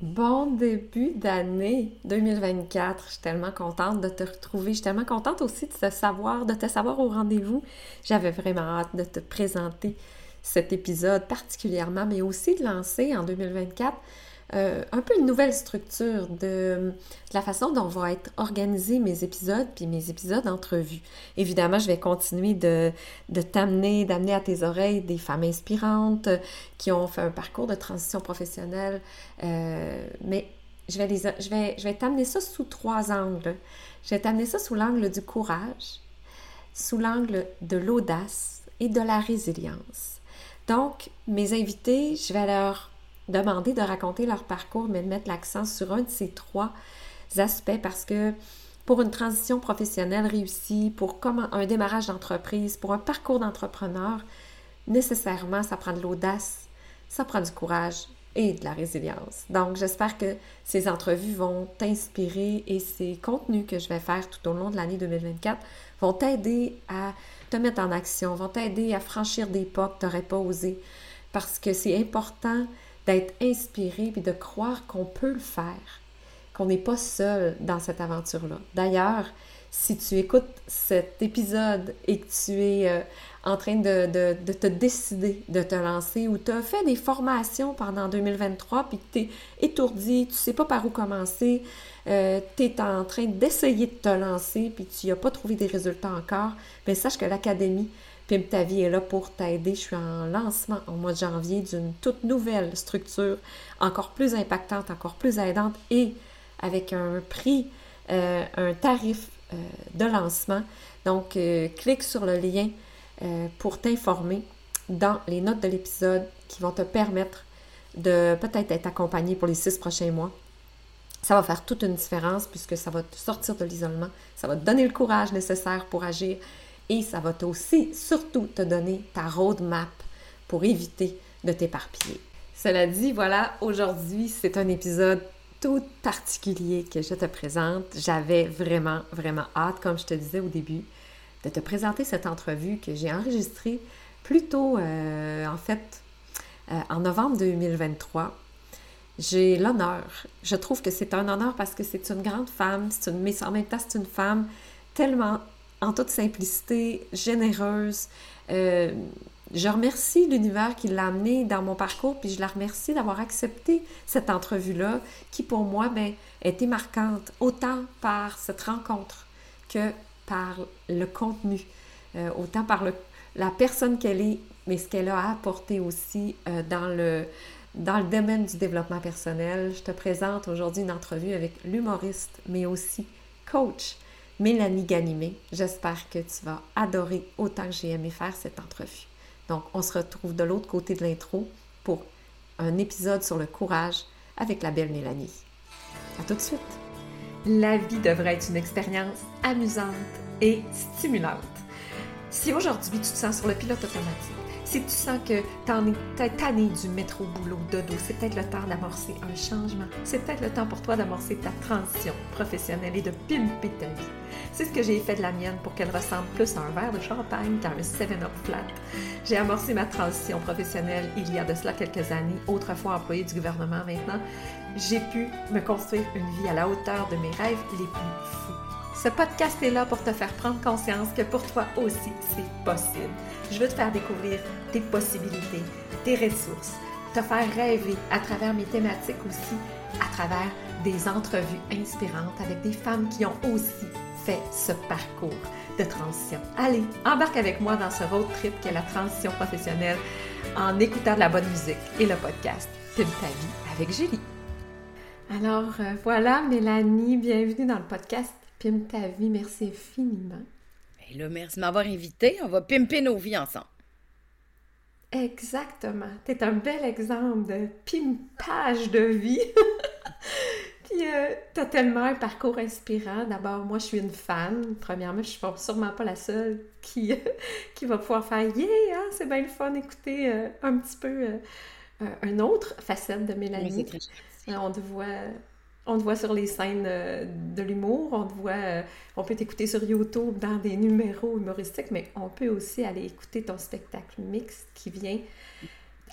Bon début d'année 2024. Je suis tellement contente de te retrouver. Je suis tellement contente aussi de te savoir, de te savoir au rendez-vous. J'avais vraiment hâte de te présenter cet épisode particulièrement, mais aussi de lancer en 2024 euh, un peu une nouvelle structure de, la façon dont vont être organisés mes épisodes, puis mes épisodes d'entrevue. Évidemment, je vais continuer de, de t'amener, d'amener à tes oreilles des femmes inspirantes qui ont fait un parcours de transition professionnelle, euh, mais je vais, je vais, je vais t'amener ça sous trois angles. Je vais t'amener ça sous l'angle du courage, sous l'angle de l'audace et de la résilience. Donc, mes invités, je vais leur demander de raconter leur parcours, mais de mettre l'accent sur un de ces trois aspects parce que pour une transition professionnelle réussie, pour un démarrage d'entreprise, pour un parcours d'entrepreneur, nécessairement, ça prend de l'audace, ça prend du courage et de la résilience. Donc, j'espère que ces entrevues vont t'inspirer et ces contenus que je vais faire tout au long de l'année 2024 vont t'aider à te mettre en action, vont t'aider à franchir des pas que tu n'aurais pas osé. Parce que c'est important d'être inspiré et de croire qu'on peut le faire, qu'on n'est pas seul dans cette aventure-là. D'ailleurs, si tu écoutes cet épisode et que tu es euh, en train de, te décider de te lancer ou tu as fait des formations pendant 2023 puis que tu es étourdi, tu ne sais pas par où commencer, euh, tu es en train d'essayer de te lancer puis tu n'as pas trouvé des résultats encore, bien sache que l'Académie Pimp ta vie est là pour t'aider. Je suis en lancement au mois de janvier d'une toute nouvelle structure, encore plus impactante, encore plus aidante et avec un prix, euh, un tarif euh, de lancement. Donc, euh, clique sur le lien pour t'informer dans les notes de l'épisode qui vont te permettre de peut-être être accompagné pour les six prochains mois. Ça va faire toute une différence puisque ça va te sortir de l'isolement, ça va te donner le courage nécessaire pour agir et ça va aussi, surtout, te donner ta roadmap pour éviter de t'éparpiller. Cela dit, voilà, aujourd'hui, c'est un épisode tout particulier que je te présente. J'avais vraiment, vraiment hâte, comme je te disais au début, de te présenter cette entrevue que j'ai enregistrée plus tôt, euh, en fait, euh, en novembre 2023. J'ai l'honneur, je trouve que c'est un honneur parce que c'est une grande femme, c'est une, mais en même temps, c'est une femme tellement en toute simplicité, généreuse. Euh, je remercie l'univers qui l'a amené dans mon parcours, puis je la remercie d'avoir accepté cette entrevue-là, qui pour moi ben, été marquante, autant par cette rencontre que par le contenu, euh, autant par le, la personne qu'elle est, mais ce qu'elle a apporté aussi euh, dans, le, dans le domaine du développement personnel. Je te présente aujourd'hui une entrevue avec l'humoriste, mais aussi coach, Mélanie Ganimé. J'espère que tu vas adorer autant que j'ai aimé faire cette entrevue. Donc, on se retrouve de l'autre côté de l'intro pour un épisode sur le courage avec la belle Mélanie. À tout de suite! La vie devrait être une expérience amusante et stimulante. Si aujourd'hui tu te sens sur le pilote automatique, si tu sens que tu en es tanné du métro boulot dodo, c'est peut-être le temps d'amorcer un changement. C'est peut-être le temps pour toi d'amorcer ta transition professionnelle et de pimper ta vie. C'est ce que j'ai fait de la mienne pour qu'elle ressemble plus à un verre de champagne qu'à un 7-up flat. J'ai amorcé ma transition professionnelle il y a de cela quelques années, autrefois employée du gouvernement maintenant. J'ai pu me construire une vie à la hauteur de mes rêves les plus fous. Ce podcast est là pour te faire prendre conscience que pour toi aussi, c'est possible. Je veux te faire découvrir tes possibilités, tes ressources, te faire rêver à travers mes thématiques aussi, à travers des entrevues inspirantes avec des femmes qui ont aussi fait ce parcours de transition. Allez, embarque avec moi dans ce road trip qu'est la transition professionnelle en écoutant de la bonne musique et le podcast Pim ta vie avec Julie. Alors euh, voilà, Mélanie, bienvenue dans le podcast Pimpe ta vie. Merci infiniment. Et là, merci de m'avoir invité. On va pimper nos vies ensemble. Exactement. Tu es un bel exemple de pimpage de vie. Puis, euh, tu as tellement un parcours inspirant. D'abord, moi, je suis une fan. Premièrement, je suis sûrement pas la seule qui, qui va pouvoir faire Yeah, hein, c'est bien le fun d'écouter euh, un petit peu euh, un autre facette de Mélanie. on te voit on te voit sur les scènes euh, de l'humour, on te voit, euh, on peut t'écouter sur YouTube dans des numéros humoristiques, mais on peut aussi aller écouter ton spectacle mixte qui vient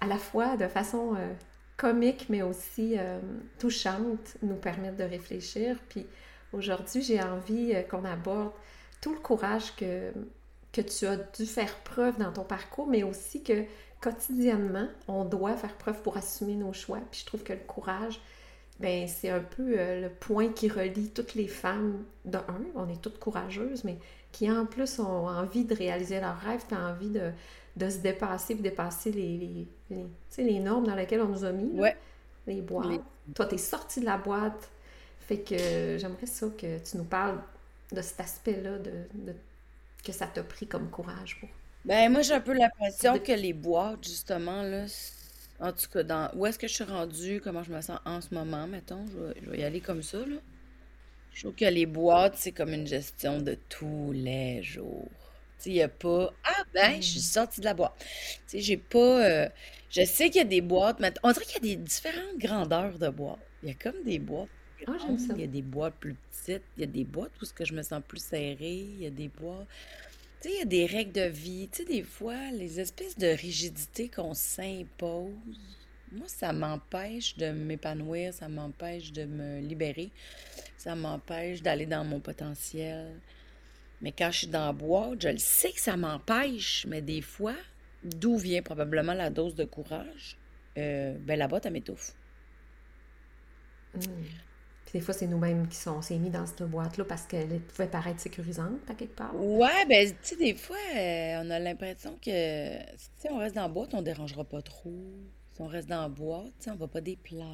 à la fois de façon euh, comiques, mais aussi touchantes, nous permettent de réfléchir. Puis aujourd'hui, j'ai envie qu'on aborde tout le courage que, que tu as dû faire preuve dans ton parcours, mais aussi que quotidiennement, on doit faire preuve pour assumer nos choix. Puis je trouve que le courage, ben c'est un peu euh, le point qui relie toutes les femmes de un, on est toutes courageuses, mais qui en plus ont envie de réaliser leurs rêves, ont envie de, de se dépasser, de dépasser les, les, les, normes dans lesquelles on nous a mis, ouais. les boîtes. Toi, tu es sorti de la boîte, fait que j'aimerais ça que tu nous parles de cet aspect-là, de, de, que ça t'a pris comme courage pour. Ben, moi, j'ai un peu l'impression que les boîtes, justement, là, en tout cas, dans où est-ce que je suis rendue, comment je me sens en ce moment, mettons, je vais, y aller comme ça, là. Je trouve que les boîtes, c'est comme une gestion de tous les jours. Tu sais, il n'y a pas Ah ben, je suis sortie de la boîte. Tu sais, j'ai pas. Euh, je sais qu'il y a des boîtes, mais on dirait qu'il y a des différentes grandeurs de boîtes. Il y a comme des boîtes. Ah, j'aime ça. Il y a des boîtes plus petites, il y a des boîtes où ce que je me sens plus serrée, il y a des boîtes. Tu il y a des règles de vie. Tu sais, des fois, les espèces de rigidité qu'on s'impose, moi, ça m'empêche de m'épanouir, ça m'empêche de me libérer, ça m'empêche d'aller dans mon potentiel. Mais quand je suis dans la boîte, je le sais que ça m'empêche, mais des fois, d'où vient probablement la dose de courage, euh, ben la m'étouffe. Hmm des fois, c'est nous-mêmes qui sont mis dans cette boîte-là parce qu'elle pouvait paraître sécurisante à quelque part. Ouais, ben, tu sais, des fois, euh, on a l'impression que si on reste dans la boîte, on dérangera pas trop. Si on reste dans la boîte, on va pas déplaire.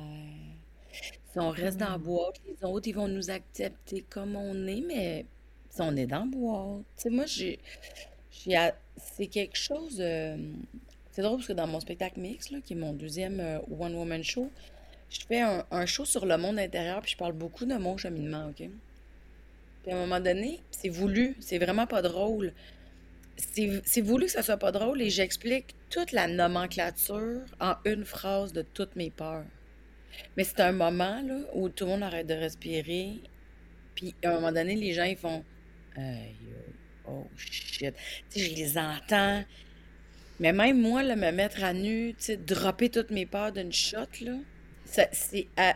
Si on reste dans la mm. boîte, les autres, ils vont nous accepter comme on est, mais si on est dans la boîte. Tu sais, moi, j'ai. C'est quelque chose. c'est drôle parce que dans mon spectacle mix, là, qui est mon deuxième euh, One Woman Show, je fais un, show sur le monde intérieur, puis je parle beaucoup de mon cheminement, OK? Puis à un moment donné, c'est voulu, c'est vraiment pas drôle. C'est voulu que ça soit pas drôle et j'explique toute la nomenclature en une phrase de toutes mes peurs. Mais c'est un moment là, où tout le monde arrête de respirer, puis à un moment donné, les gens ils font Oh shit. Tu je les entends. Mais même moi, là, me mettre à nu, tu sais, dropper toutes mes peurs d'une shot, là,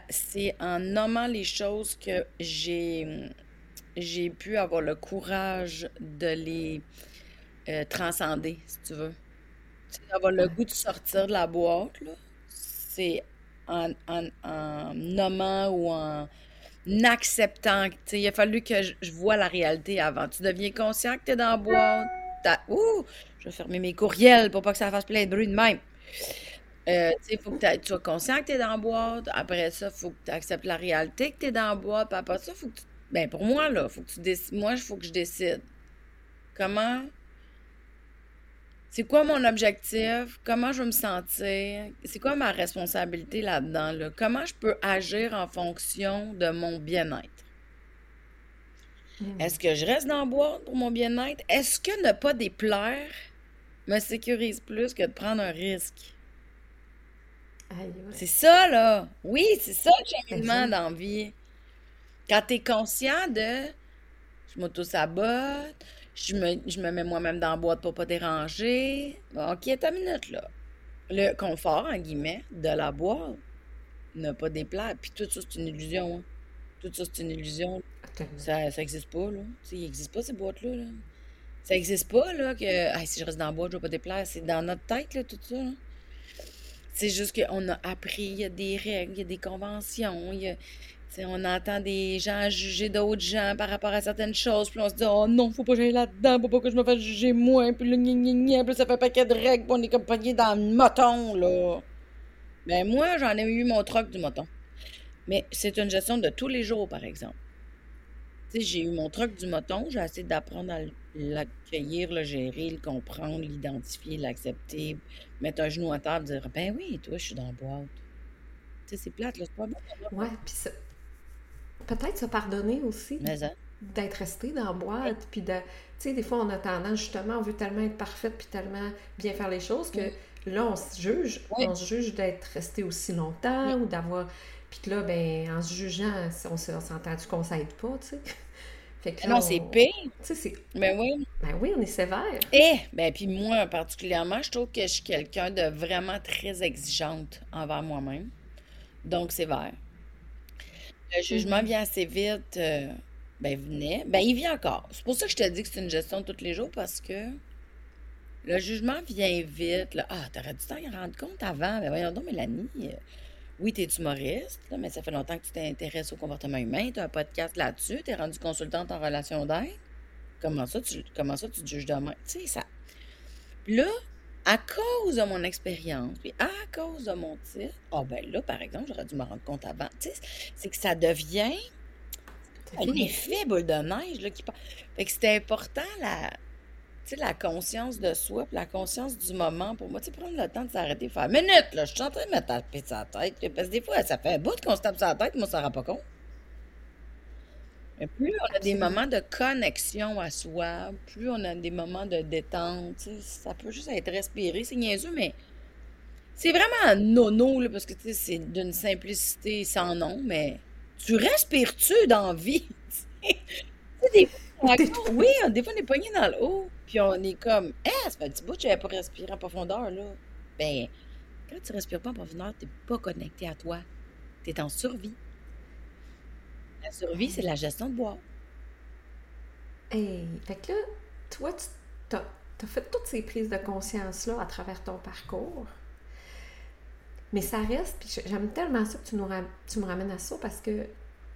c'est en nommant les choses que j'ai j'ai pu avoir le courage de les euh, transcender, si tu veux. avoir le goût de sortir de la boîte, c'est en, nommant ou en acceptant. Il a fallu que je, vois la réalité avant. Tu deviens conscient que tu es dans la boîte. Ouh, je vais fermer mes courriels pour pas que ça fasse plein de bruit de même. Euh, il faut que tu sois conscient que tu es dans la boîte. Après ça, il faut que tu acceptes la réalité que tu es dans la boîte. Puis après ça, faut que tu... Ben, pour moi, là, faut que tu décides. Moi, il faut que je décide. Comment. C'est quoi mon objectif? Comment je veux me sentir? C'est quoi ma responsabilité là-dedans? Là? Comment je peux agir en fonction de mon bien-être? Est-ce que je reste dans la boîte pour mon bien-être? Est-ce que ne pas déplaire me sécurise plus que de prendre un risque? C'est ça, là. Oui, c'est ça le cheminement dans la vie. Quand tu es conscient de je m'auto-sabote, je me, je me mets moi-même dans la boîte pour pas déranger. OK, ta minute, là. Le confort, en guillemets, de la boîte n'a pas déplaire. Puis tout ça, c'est une illusion. Hein. Tout ça, c'est une illusion. Ça n'existe pas, là. il n'existe pas, ces boîtes-là. Là. Ça n'existe pas, là, que si je reste dans la boîte, je vais pas déplaire. C'est dans notre tête, là, tout ça. Là. C'est juste qu'on a appris, il y a des règles, il y a des conventions, il on entend des gens juger d'autres gens par rapport à certaines choses, puis on se dit Oh non, faut pas que j'aille là-dedans, faut pas que je me fasse juger moi, puis le gna puis ça fait un paquet de règles, puis on est comme pogné dans le moton, là. Ben moi, j'en ai eu mon troc du moton. Mais c'est une gestion de tous les jours, par exemple. Tu j'ai eu mon troc du moton, j'ai essayé d'apprendre à l'accueillir, le gérer, le comprendre, l'identifier, l'accepter, mettre un genou à table, dire Ben oui, toi, je suis dans la boîte. Tu sais, c'est plate, là, c'est pas bon. Ouais, puis ça... peut-être se pardonner aussi. Hein. D'être resté dans la boîte, puis de. Tu sais, des fois, on a tendance, justement, on veut tellement être parfaite, puis tellement bien faire les choses que là, on se juge. On se juge d'être resté aussi longtemps ou d'avoir. Puis que là, ben, en se jugeant, on s'entend-tu qu'on s'aide pas, tu sais? Non, c'est pire. Tu. Ben oui. Ben oui, on est sévère. Eh, ben puis moi, particulièrement, je trouve que je suis quelqu'un de vraiment très exigeante envers moi-même. Donc, vert. Le jugement vient assez vite. euh, ben, venait. Ben, il vient encore. C'est pour ça que je te dis que c'est une gestion de tous les jours parce que le jugement vient vite. là. Ah, t'aurais dû t'en rendre compte avant. Ben, voyons donc, Mélanie. Oui, t'es humoriste, là, mais ça fait longtemps que tu t'intéresses au comportement humain. Tu as un podcast là-dessus. Tu es rendue consultante en relation d'aide. Comment ça, tu, comment ça, tu te juges demain? Tu sais, ça. Puis là, à cause de mon expérience, puis à cause de mon titre, ah ben là, par exemple, j'aurais dû me rendre compte avant. Tu sais, c'est que ça devient un effet boule de neige là, qui. Fait que c'était important la, tu sais, la conscience de soi, puis la conscience du moment pour moi. Tu sais, prendre le temps de s'arrêter faire minute, là, je suis en train de me taper sur la tête. Parce que des fois, ça fait un bout qu'on se tape sur la tête, moi, ça ne rend pas compte. Mais plus on a des moments de connexion à soi, plus on a des moments de détente, tu sais, ça peut juste être respiré. C'est niaiseux, mais c'est vraiment un nono, là, parce que tu sais, c'est d'une simplicité sans nom, mais tu respires-tu dans la vie? Tu sais, des fois, oui, on- des fois, on est pogné dans le haut, puis on est comme, ah, ça fait un petit bout que j'avais pas respiré en profondeur, là. Ben, quand tu respires pas en profondeur, t'es pas connecté à toi. T'es en survie. La survie, c'est la gestion de bois. Hey, fait que là, toi, tu as, fait toutes ces prises de conscience-là à travers ton parcours. Mais ça reste, puis j'aime tellement ça que tu, nous ram- tu me ramènes à ça parce que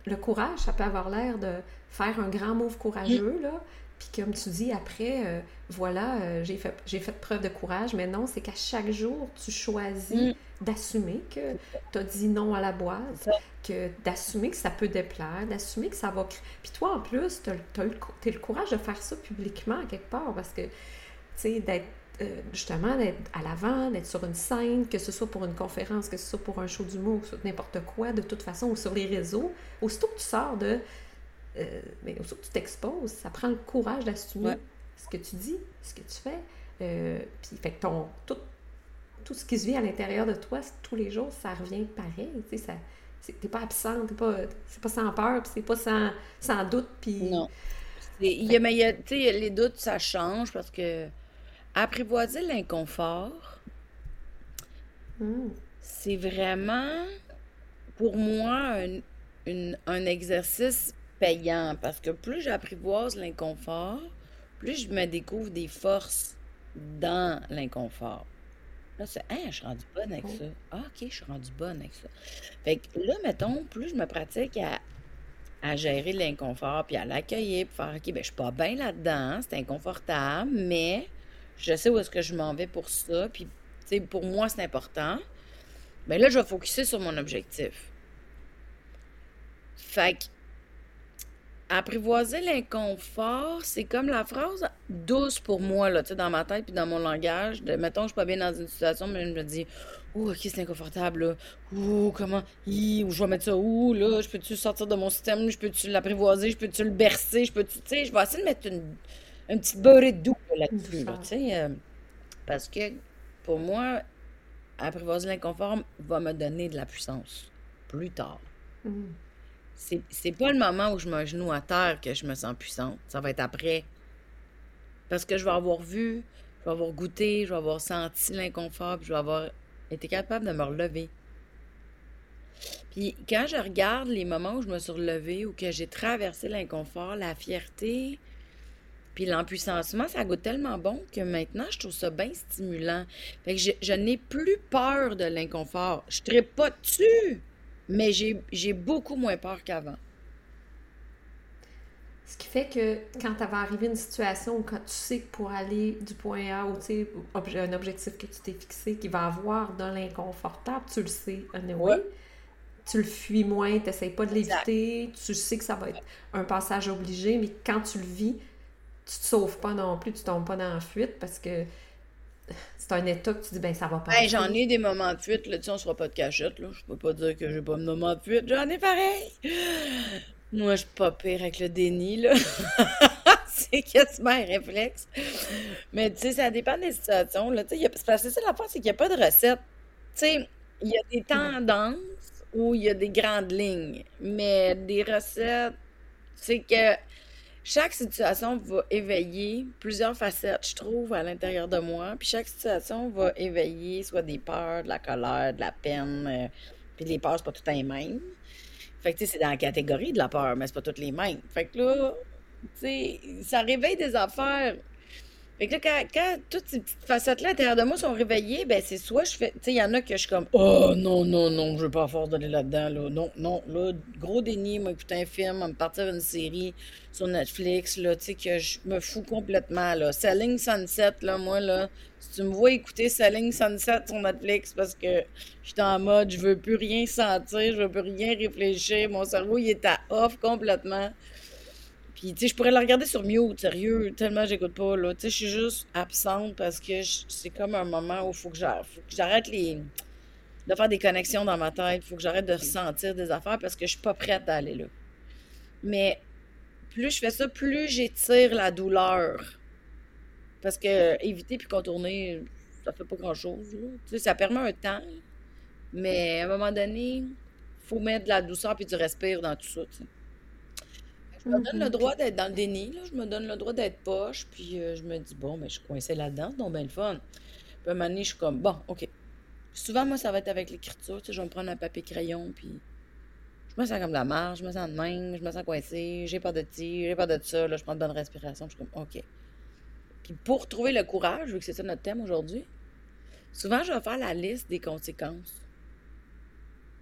le courage, ça peut avoir l'air de faire un grand move courageux, là. Puis comme tu dis, après, euh, voilà, euh, j'ai fait, j'ai fait preuve de courage, mais non, c'est qu'à chaque jour, tu choisis Mm. d'assumer que tu as dit non à la ça. que d'assumer que ça peut déplaire, d'assumer que ça va... Puis toi, en plus, tu as, le courage de faire ça publiquement, quelque part, parce que, tu sais, d'être... euh, justement, d'être à l'avant, d'être sur une scène, que ce soit pour une conférence, que ce soit pour un show d'humour, que ce soit n'importe quoi, de toute façon, ou sur les réseaux, aussitôt que tu sors de... euh, mais aussitôt que tu t'exposes, ça prend le courage d'assumer Ouais. ce que tu dis, ce que tu fais. euh, puis, fait que ton, tout, tout ce qui se vit à l'intérieur de toi, tous les jours, ça revient pareil. Tu sais, t'es pas absent, t'es pas, c'est pas sans peur, puis c'est pas sans, sans doute, puis... Non. Il y a, mais il y a- tu sais, les doutes, ça change parce que apprivoiser l'inconfort, Hmm. c'est vraiment, pour moi, un, une- un exercice payant parce que plus j'apprivoise l'inconfort, plus je me découvre des forces dans l'inconfort. Là, c'est, hein, je suis rendue bonne avec Oh. ça. Ah, ok, je suis rendue bonne avec ça. Fait que là, mettons, plus je me pratique à, à gérer l'inconfort, puis à l'accueillir, puis faire, OK, ben, je suis pas bien là-dedans, c'est inconfortable, mais je sais où est-ce que je m'en vais pour ça, puis, pour moi, c'est important. Ben là, je vais focuser sur mon objectif. Fait que, apprivoiser l'inconfort, c'est comme la phrase douce pour moi, là, dans ma tête puis dans mon langage. De, mettons, je suis pas bien dans une situation, mais je me dis, oh, ok, c'est inconfortable, là. Ouh, comment, hi, où je vais mettre ça où, là, je peux-tu sortir de mon système, je peux-tu l'apprivoiser, je peux-tu le bercer, je peux-tu, tu sais, je vais essayer de mettre une, une petite beurrée de doux là-dessus, là, douceur. tu sais, euh, parce que, pour moi, apprivoiser l'inconfort va me donner de la puissance plus tard. Hmm. C'est, c'est pas le moment où je me genoux à terre que je me sens puissante. Ça va être après. Parce que je vais avoir vu, je vais avoir goûté, je vais avoir senti l'inconfort, puis je vais avoir été capable de me relever. Puis quand je regarde les moments où je me suis relevée ou que j'ai traversé l'inconfort, la fierté, puis l'empuissancement, ça goûte tellement bon que maintenant, je trouve ça bien stimulant. Fait que je, je n'ai plus peur de l'inconfort. Je ne pas dessus, mais j'ai, beaucoup moins peur qu'avant. Ce qui fait que quand tu vas arriver une situation où quand tu sais que pour aller du point A au un objectif que tu t'es fixé qui va avoir de l'inconfortable, tu le sais, anyway. Ouais. Tu le fuis moins, tu n'essayes pas de l'éviter, tu sais que ça va être un passage obligé, mais quand tu le vis, tu te sauves pas non plus, tu tombes pas dans la fuite parce que c'est un état que tu dis, ben ça va Hey, j'en passer. ai des moments de fuite, là, tu sais, on sera pas de cachette, là. Je peux pas dire que j'ai pas de moments de fuite, j'en ai pareil! Moi, je suis pas pire avec le déni, là. c'est quasiment un réflexe. Mais tu sais, ça dépend des situations, là. Tu sais, parce que c'est ça l'affaire, c'est qu'il n'y a pas de recette. Tu sais, il y a des tendances où il y a des grandes lignes, mais des recettes, c'est que chaque situation va éveiller plusieurs facettes, je trouve, à l'intérieur de moi. Puis chaque situation va éveiller soit des peurs, de la colère, de la peine, euh, Puis les peurs, c'est pas toutes les mêmes. Fait que, tu sais, c'est dans la catégorie de la peur, mais c'est pas toutes les mêmes. Fait que là, tu sais, ça réveille des affaires fait que là, quand, toutes ces petites facettes-là à l'intérieur de moi sont réveillées, ben c'est soit je fais. Tu sais, il y en a que je suis comme Oh non, non, non, je veux pas force d'aller là-dedans. Là. Non, non, là, gros déni, moi, écouter un film, me partir une série sur Netflix, là, tu sais, que je me fous complètement, là. Selling Sunset, là, moi, là, si tu me vois écouter Selling Sunset sur Netflix parce que je suis en mode, je veux plus rien sentir, je veux plus rien réfléchir, mon cerveau, il est à off complètement. Puis, tu sais, je pourrais la regarder sur mute, sérieux, tellement j'écoute pas, là. Tu sais, je suis juste absente parce que c'est comme un moment où il faut que j'arrête les... de faire des connexions dans ma tête. Il faut que j'arrête de ressentir des affaires parce que je suis pas prête à aller là. Mais plus je fais ça, plus j'étire la douleur. Parce que éviter puis contourner, ça fait pas grand-chose, Tu sais, ça permet un temps, mais à un moment donné, faut mettre de la douceur puis du respire dans tout ça. Je me donne le mhm. droit d'être dans le déni, là. Je me donne le droit d'être poche, puis euh, je me dis, bon, mais je suis coincée là-dedans, donc bien le fun. Puis à un moment donné, je suis comme, bon, OK. Souvent, moi, ça va être avec l'écriture, tu sais, je vais me prendre un papier crayon, puis je me sens comme de la marge, je me sens de même, je me sens coincée, j'ai pas de tir, j'ai pas de ça, là, je prends de bonnes respirations, je suis comme, OK. Puis pour trouver le courage, vu que c'est ça notre thème aujourd'hui, souvent, je vais faire la liste des conséquences.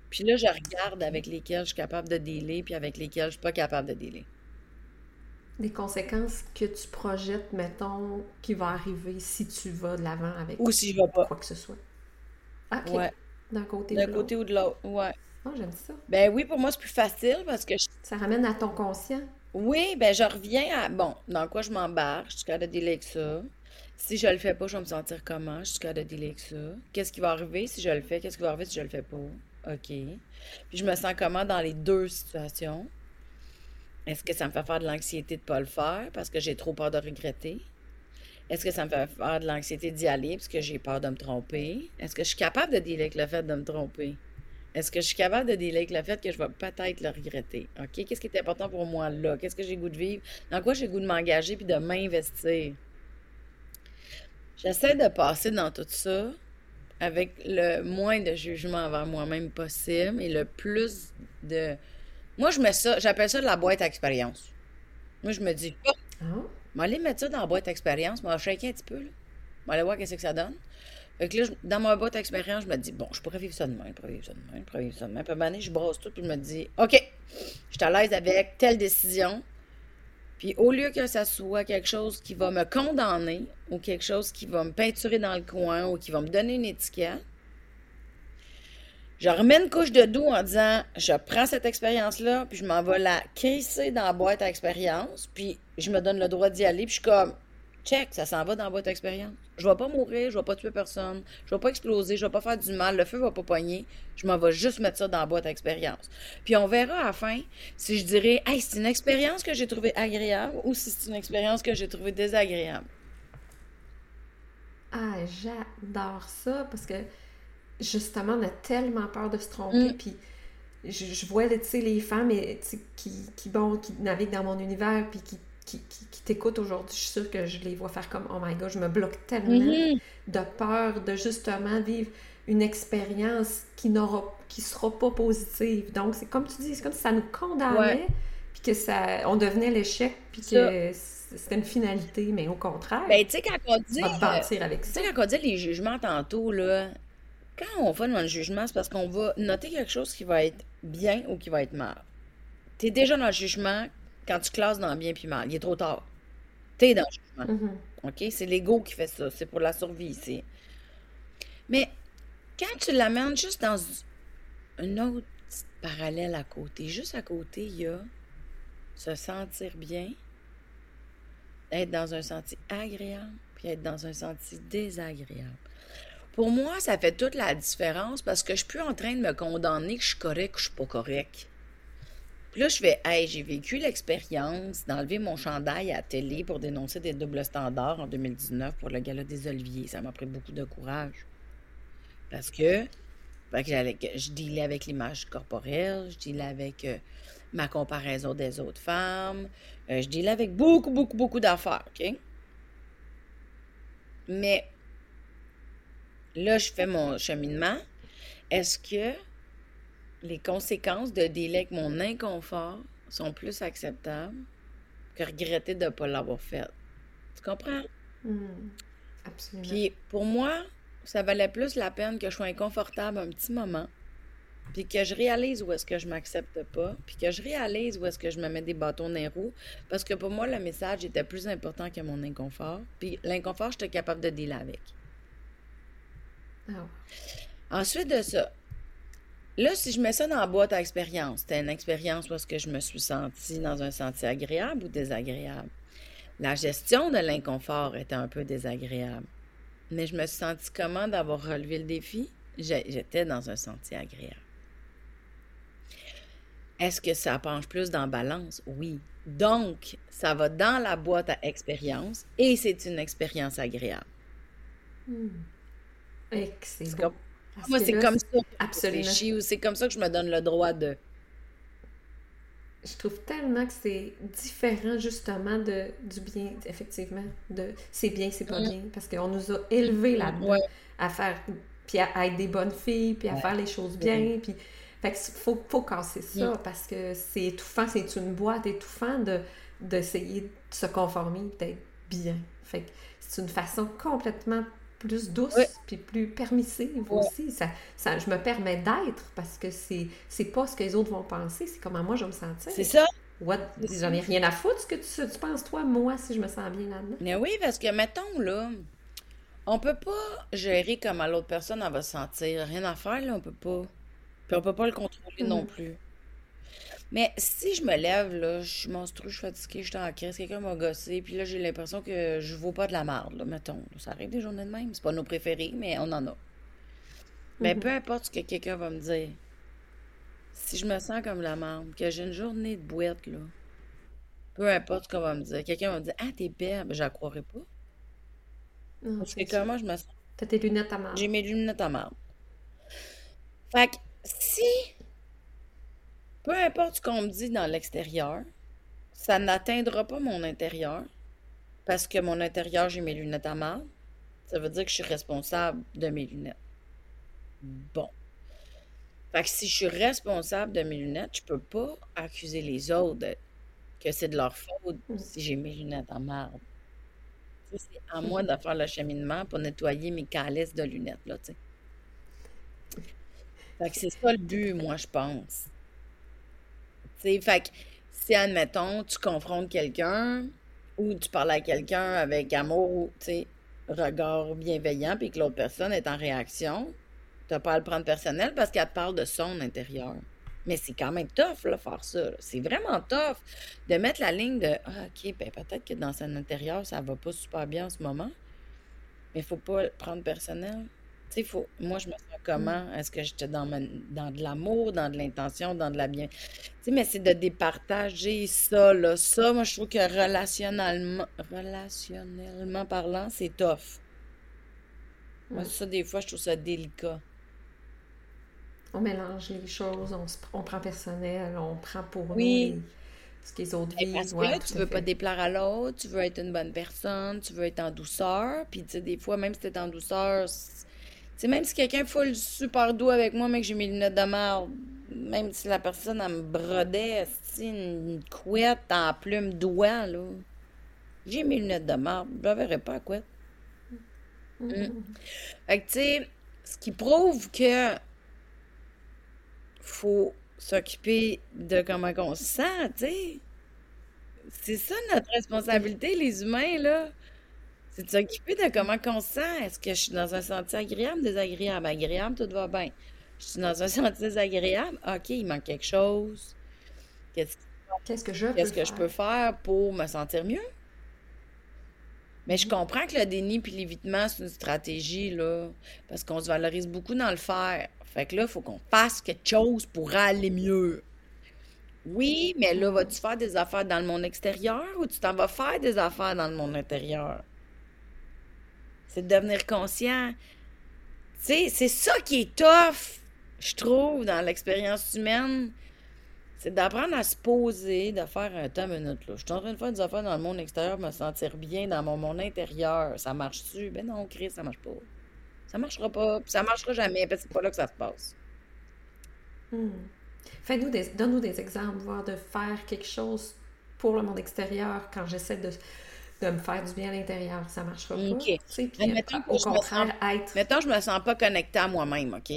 Puis là, je regarde avec lesquels je suis capable de dealer, puis avec lesquels je suis pas capable de dealer. Des conséquences que tu projettes, mettons, qui vont arriver si tu vas de l'avant avec ou si je vais pas. quoi que ce soit. OK. Ouais. D'un côté, D'un côté ou de l'autre, ouais. Oh, j'aime ça. Ben oui, pour moi, c'est plus facile parce que... Ça ramène à ton conscient. Oui, ben je reviens à... Bon, dans quoi je m'embarque, je suis capable de dealer avec ça. Si je le fais pas, je vais me sentir comment, je suis capable de dealer avec ça. Qu'est-ce qui va arriver si je le fais? Qu'est-ce qui va arriver si je le fais pas? OK. Puis je me sens comment dans les deux situations? Est-ce que ça me fait faire de l'anxiété de ne pas le faire parce que j'ai trop peur de regretter? Est-ce que ça me fait faire de l'anxiété d'y aller parce que j'ai peur de me tromper? Est-ce que je suis capable de dealer avec le fait de me tromper? Est-ce que je suis capable de dealer avec le fait que je vais peut-être le regretter? OK? Qu'est-ce qui est important pour moi là? Qu'est-ce que j'ai goût de vivre? Dans quoi j'ai goût de m'engager puis de m'investir? J'essaie de passer dans tout ça avec le moins de jugement envers moi-même possible et le plus de. Moi, je mets ça, j'appelle ça de la boîte à expérience. Moi, je me dis, oh, oh. aller mettre ça dans la boîte à expérience, moi, shaker un petit peu, là. vais aller voir qu'est-ce que ça donne. Fait que là, dans ma boîte à expérience, je me dis, bon, je pourrais vivre ça demain, je pourrais vivre ça demain, je pourrais vivre ça demain. Puis à un moment je brosse tout, puis je me dis, OK, je suis à l'aise avec telle décision, puis au lieu que ça soit quelque chose qui va me condamner ou quelque chose qui va me peinturer dans le coin ou qui va me donner une étiquette, je remets une couche de doux en disant je prends cette expérience-là, puis je m'en vais la crisser dans la boîte à expérience, puis je me donne le droit d'y aller, puis je suis comme check, ça s'en va dans la boîte à expérience. Je vais pas mourir, je vais pas tuer personne, je vais pas exploser, je vais pas faire du mal, le feu va pas poigner. Je m'en vais juste mettre ça dans la boîte à expérience. Puis on verra à la fin si je dirais, hey, c'est une expérience que j'ai trouvée agréable ou si c'est une expérience que j'ai trouvée désagréable. Ah, j'adore ça parce que justement, on a tellement peur de se tromper. Mm. Puis je, vois les femmes qui, qui, bon, qui naviguent dans mon univers puis qui qui, t'écoutent aujourd'hui, je suis sûre que je les vois faire comme Oh my god, je me bloque tellement mm-hmm. de peur de justement vivre une expérience qui n'aura qui sera pas positive. Donc, c'est comme tu dis, c'est comme si ça nous condamnait, puis que ça on devenait l'échec, puis que c'était une finalité, mais au contraire. Ben, tu sais, quand on dit. Euh, avec ça. Tu sais, quand on dit les jugements tantôt, là, quand on fait dans le jugement, c'est parce qu'on va noter quelque chose qui va être bien ou qui va être mal. Tu es déjà dans le jugement quand tu classes dans bien puis mal. Il est trop tard. T'es dans le jugement. Mm-hmm. OK? C'est l'ego qui fait ça. C'est pour la survie ici. Mais quand tu l'amènes juste dans un autre parallèle à côté, juste à côté, il y a se sentir bien, être dans un senti agréable, puis être dans un senti désagréable. Pour moi, ça fait toute la différence parce que je suis plus en train de me condamner que je suis correct ou je suis pas correct. Puis là, je fais, hey, j'ai vécu l'expérience d'enlever mon chandail à la télé pour dénoncer des doubles standards en 2019 pour le gala des Oliviers. Ça m'a pris beaucoup de courage. Parce que, je dealais avec l'image corporelle, je dealais avec euh, ma comparaison des autres femmes, euh, je dealais avec beaucoup, beaucoup, beaucoup d'affaires, OK? Mais là, je fais mon cheminement. Est-ce que les conséquences de délai avec mon inconfort sont plus acceptables que regretter de ne pas l'avoir fait. Tu comprends? Hmm. Absolument. Puis pour moi, ça valait plus la peine que je sois inconfortable un petit moment, puis que je réalise où est-ce que je m'accepte pas, puis que je réalise où est-ce que je me mets des bâtons dans les roues, parce que pour moi, le message était plus important que mon inconfort, puis l'inconfort, j'étais capable de dealer avec. Ah. Ensuite de ça, là, si je mets ça dans la boîte à expérience, c'était une expérience où est-ce que je me suis sentie dans un sentier agréable ou désagréable? La gestion de l'inconfort était un peu désagréable. Mais je me suis sentie comment d'avoir relevé le défi? J'étais dans un sentier agréable. Est-ce que ça penche plus dans balance? Oui. Donc, ça va dans la boîte à expérience et c'est une expérience agréable. Hmm. Et Parce Moi, c'est comme ça que Absolument. ou c'est comme ça que je me donne le droit de. Je trouve tellement que c'est différent justement de, du bien, effectivement, de c'est bien, c'est pas Mm. bien, parce qu'on nous a élevés là-dedans Ouais. à faire, puis à, à être des bonnes filles, puis à Ouais. faire les choses bien, puis fait que faut, faut casser ça, parce que c'est étouffant, c'est une boîte étouffante de d'essayer de se conformer, d'être bien. Fait que c'est une façon complètement plus douce, Ouais. puis plus permissive aussi. Ça, ça, je me permets d'être, parce que c'est c'est pas ce que les autres vont penser, c'est comment moi je vais me sentir. C'est ça. What? J'en ai rien à foutre ce que tu, tu penses, toi, moi, si je me sens bien là-dedans. Mais oui, parce que, mettons, là, on peut pas gérer comment l'autre personne elle va se sentir. Rien à faire, là, on peut pas. Puis on peut pas le contrôler non Mhm. plus. Mais si je me lève, là, je suis monstrueux, je suis fatiguée, je suis en crise, quelqu'un m'a gossé, puis là, j'ai l'impression que je vaux pas de la merde, là, mettons. Ça arrive des journées de même. C'est pas nos préférés, mais on en a. Mais Mhm. peu importe ce que quelqu'un va me dire, si je me sens comme la merde, que j'ai une journée de boîte, là, peu importe ce qu'on va me dire, quelqu'un va me dire Ah, t'es belle, ben, je la croirais pas. Non, Parce que comment je me sens? T'as tes lunettes à marre. J'ai mes lunettes à marde. Fait que si, peu importe ce qu'on me dit dans l'extérieur, ça n'atteindra pas mon intérieur, parce que mon intérieur, j'ai mes lunettes à marde, ça veut dire que je suis responsable de mes lunettes. Bon. Fait que si je suis responsable de mes lunettes, je peux pas accuser les autres de- que c'est de leur faute Mm. si j'ai mes lunettes en marde. C'est à moi de faire le cheminement pour nettoyer mes calices de lunettes, là, tu sais. Fait que c'est ça le but, moi, je pense. Tu sais, fait que si, admettons, tu confrontes quelqu'un ou tu parles à quelqu'un avec amour ou, tu regard bienveillant, puis que l'autre personne est en réaction, t'as pas à le prendre personnel parce qu'elle te parle de son intérieur. Mais c'est quand même tough, là, faire ça. C'est vraiment tough de mettre la ligne de Ah, OK, ben peut-être que dans son intérieur, ça va pas super bien en ce moment, mais faut pas le prendre personnel. Tu faut... moi, je me sens comment? Est-ce que j'étais dans, ma- dans de l'amour, dans de l'intention, dans de la bien... Tu sais, mais c'est de départager ça, là. Ça, moi, je trouve que relationnellement, relationnellement parlant, c'est tough. Moi, ça, des fois, je trouve ça délicat. On mélange les choses, on, se, on prend personnel, on prend pour Oui. nous ce que les autres parce vivent. que Ouais, là, tu veux pas déplaire à l'autre, tu veux être une bonne personne, tu veux être en douceur. Puis, tu sais, des fois, même si t'es en douceur, c'est- tu sais, même si quelqu'un full super doux avec moi, mais que j'ai mes lunettes de merde, même si la personne, elle me brodait, c'est une couette en plume d'oie, là. J'ai mes lunettes de merde, je la verrai pas à couette. Mhm. Fait que, tu sais, ce qui prouve que faut s'occuper de comment on se sent, tu sais. C'est ça notre responsabilité, les humains, là. C'est de s'occuper de comment on se sent? Est-ce que je suis dans un sentier agréable, désagréable? Agréable, tout va bien. Je suis dans un sentier désagréable? OK, il manque quelque chose. Qu'est-ce Qu'est-ce que je peux qu'est-ce que je faire? peux faire pour me sentir mieux? Mais je comprends que le déni puis l'évitement, c'est une stratégie, là, parce qu'on se valorise beaucoup dans le faire. Fait que là, il faut qu'on fasse quelque chose pour aller mieux. Oui, mais là, vas-tu faire des affaires dans le monde extérieur ou tu t'en vas faire des affaires dans le monde intérieur? C'est de devenir conscient. Tu sais, c'est ça qui est tough, je trouve, dans l'expérience humaine. C'est d'apprendre à se poser, de faire un temps minute, là. Je suis en train de faire des affaires dans le monde extérieur, me sentir bien dans mon monde intérieur. Ça marche-tu? Ben non, Chris, ça marche pas. Ça marchera pas, puis ça marchera jamais, que c'est pas là que ça se passe. Hmm. Fais-nous des, donne-nous des exemples, voir de faire quelque chose pour le monde extérieur quand j'essaie de, de me faire du bien à l'intérieur. Ça marchera pas. OK. Puis, mettons, au contraire, être... Mettons, je me sens pas connectée à moi-même, OK?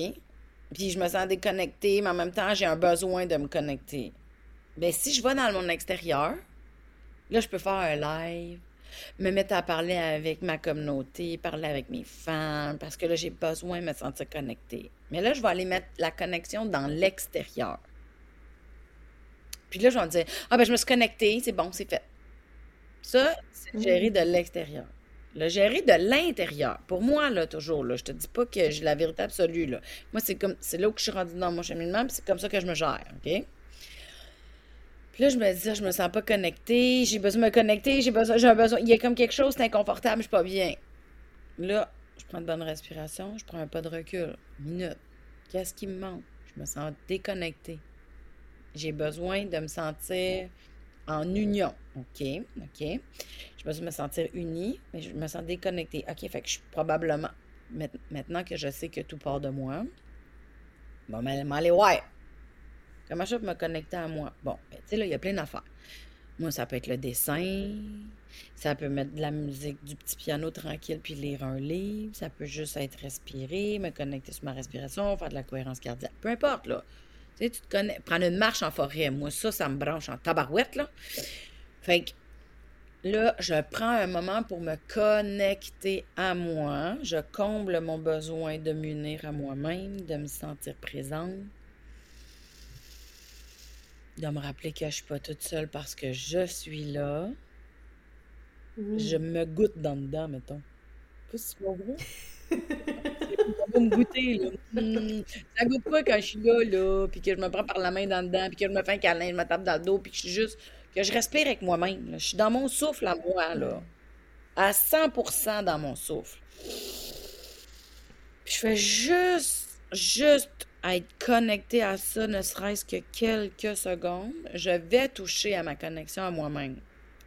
Puis je me sens déconnectée, mais en même temps, j'ai un besoin de me connecter. Bien, si je vais dans le monde extérieur, là, je peux faire un live, me mettre à parler avec ma communauté, parler avec mes fans, parce que là, j'ai besoin de me sentir connectée. Mais là, je vais aller mettre la connexion dans l'extérieur. Puis là, je vais me dire, ah ben, je me suis connectée, c'est bon, c'est fait. Ça, c'est gérer de l'extérieur. Le gérer de l'intérieur. Pour moi, là, toujours, là, je te dis pas que j'ai la vérité absolue, là. Moi, c'est comme, c'est là où je suis rendue dans mon cheminement, puis c'est comme ça que je me gère, OK? Puis là, je me dis, je me sens pas connectée, j'ai besoin de me connecter, j'ai besoin, j'ai besoin, il y a comme quelque chose, c'est inconfortable, je suis pas bien. Là, je prends une bonne respiration, je prends un pas de recul. Minute. Qu'est-ce qui me manque? Je me sens déconnectée. J'ai besoin de me sentir en union. OK, OK. Je besoin de me sentir unie, mais je me sens déconnectée. OK, fait que je suis probablement, maintenant que je sais que tout part de moi, bon, mais aller ouais, Comment je peux me connecter à moi? Bon, ben, tu sais, là, il y a plein d'affaires. Moi, ça peut être le dessin, ça peut mettre de la musique, du petit piano tranquille, puis lire un livre, ça peut juste être respirer, me connecter sur ma respiration, faire de la cohérence cardiaque, peu importe, là. Tu sais, tu te connais, prendre une marche en forêt, moi, ça, ça me branche en tabarouette, là. Fait que là, je prends un moment pour me connecter à moi, je comble mon besoin de m'unir à moi-même, de me sentir présente, de me rappeler que je suis pas toute seule parce que je suis là. Je me goûte dans dedans, mettons. Pas si me goûter. Hmm. ça goûte quoi quand je suis là, là, puis que je me prends par la main dans dedans, puis que je me fais un câlin, je me tape dans le dos, puis que je suis juste... que je respire avec moi-même. Je suis dans mon souffle à moi, là. À 100% dans mon souffle. Puis je fais juste, juste être connecté à ça, ne serait-ce que quelques secondes, je vais toucher à ma connexion à moi-même.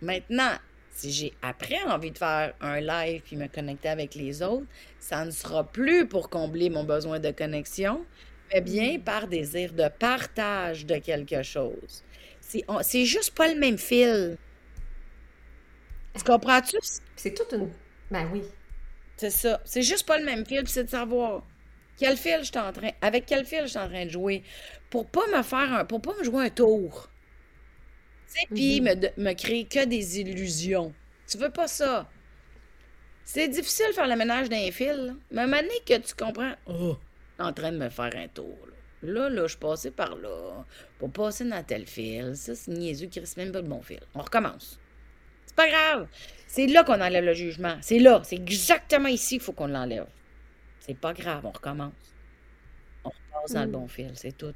Maintenant, si j'ai après envie de faire un live puis me connecter avec les autres, ça ne sera plus pour combler mon besoin de connexion, mais bien mm. par désir de partage de quelque chose. C'est juste pas le même fil. Tu comprends-tu? C'est toute une. Ben oui. C'est ça. C'est juste pas le même fil, c'est de savoir quel fil je en train, avec quel fil je suis en train de jouer pour pas me faire un, pour pas me jouer un tour. Tu sais, puis mm-hmm. me, me créer que des illusions. Tu veux pas ça. C'est difficile de faire le ménage d'un fil. Mais à un moment donné que tu comprends, oh, en train de me faire un tour. Là, là, je suis passé par là pour passer dans tel fil. Ça, c'est niaiseux qui reste même pas le bon fil. On recommence. C'est pas grave. C'est là qu'on enlève le jugement. C'est là. C'est exactement ici qu'il faut qu'on l'enlève. C'est pas grave, on recommence. On repasse dans le bon mm. fil, c'est tout.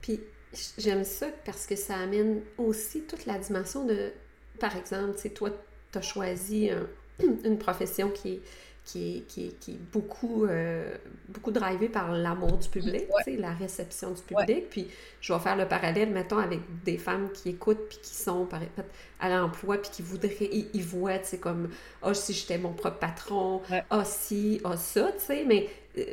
Puis j'aime ça parce que ça amène aussi toute la dimension de, par exemple, tu toi, tu as choisi une profession qui est qui est, qui beaucoup, euh, beaucoup drivé par l'amour du public, la réception du public. Puis je vais faire le parallèle, mettons, avec des femmes qui écoutent puis qui sont à l'emploi puis qui voudraient, ils, voient, tu sais, comme, ah, oh, si j'étais mon propre patron, ah, oh, si, ah, oh, ça, tu sais, mais euh,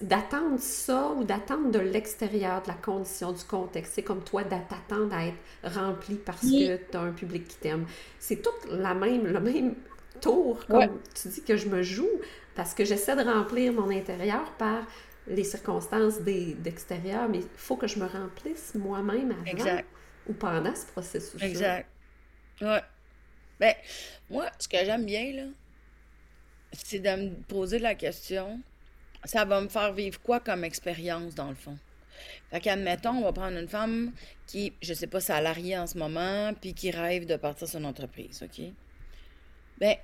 d'attendre ça ou d'attendre de l'extérieur, de la condition, du contexte, c'est comme toi, d'attendre à être rempli parce que tu as un public qui t'aime. C'est tout la même, le même tour, comme tu dis, que je me joue, parce que j'essaie de remplir mon intérieur par les circonstances d'extérieur, mais il faut que je me remplisse moi-même avant ou pendant ce processus. Exact. Ouais. Ben, moi, ce que j'aime bien, là, c'est de me poser la question, ça va me faire vivre quoi comme expérience, dans le fond? Fait qu'admettons, on va prendre une femme qui, je sais pas, salariée en ce moment, puis qui rêve de partir sur une entreprise, OK? Ben,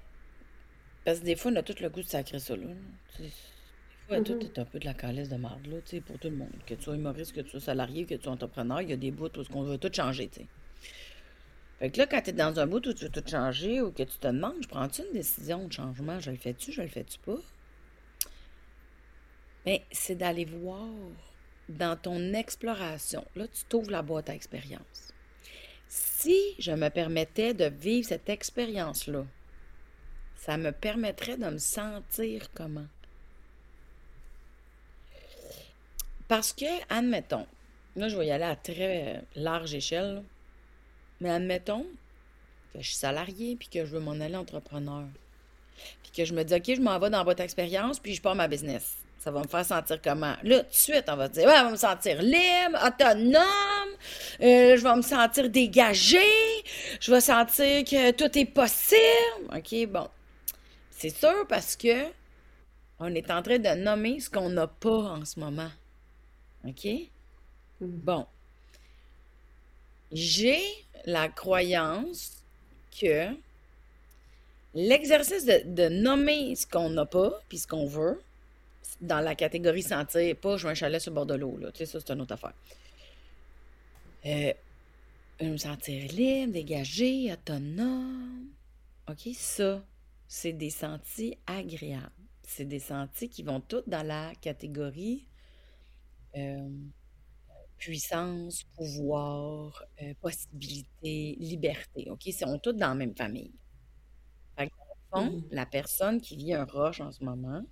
parce que des fois, on a tout le goût de sacrer ça, là. Des fois, tout mm-hmm. est un peu de la calice de marde, là, tu sais, pour tout le monde. Que tu sois humoriste, que tu sois salarié, que tu sois entrepreneur, il y a des bouts où on veut tout changer, tu sais. Fait que là, quand tu es dans un bout où tu veux tout changer ou que tu te demandes, je prends-tu une décision de changement, je le fais-tu, je le fais-tu pas? Mais ben, c'est d'aller voir dans ton exploration. Là, tu t'ouvres la boîte à expérience. Si je me permettais de vivre cette expérience-là, ça me permettrait de me sentir comment? Parce que, admettons, là, je vais y aller à très large échelle, mais admettons que je suis salarié puis que je veux m'en aller entrepreneur. Puis que je me dis, OK, je m'en vais dans votre expérience puis je pars ma business. Ça va me faire sentir comment? Là, tout de suite, on va dire, ouais, on va me sentir libre, autonome, euh, je vais me sentir dégagé, je vais sentir que tout est possible. OK, bon. C'est sûr parce que on est en train de nommer ce qu'on n'a pas en ce moment. OK? Mm. Bon. J'ai la croyance que l'exercice de, de nommer ce qu'on n'a pas puis ce qu'on veut, dans la catégorie sentir, pas je veux un chalet sur le bord de l'eau, là. Tu sais, ça, c'est une autre affaire. Euh, me sentir libre, dégagé, autonome. OK, ça, c'est des sentis agréables. C'est des sentis qui vont toutes dans la catégorie euh, puissance, pouvoir, euh, possibilité, liberté. OK? Ils sont tous dans la même famille. Fait fond, mmh. la personne qui vit un roche en ce moment,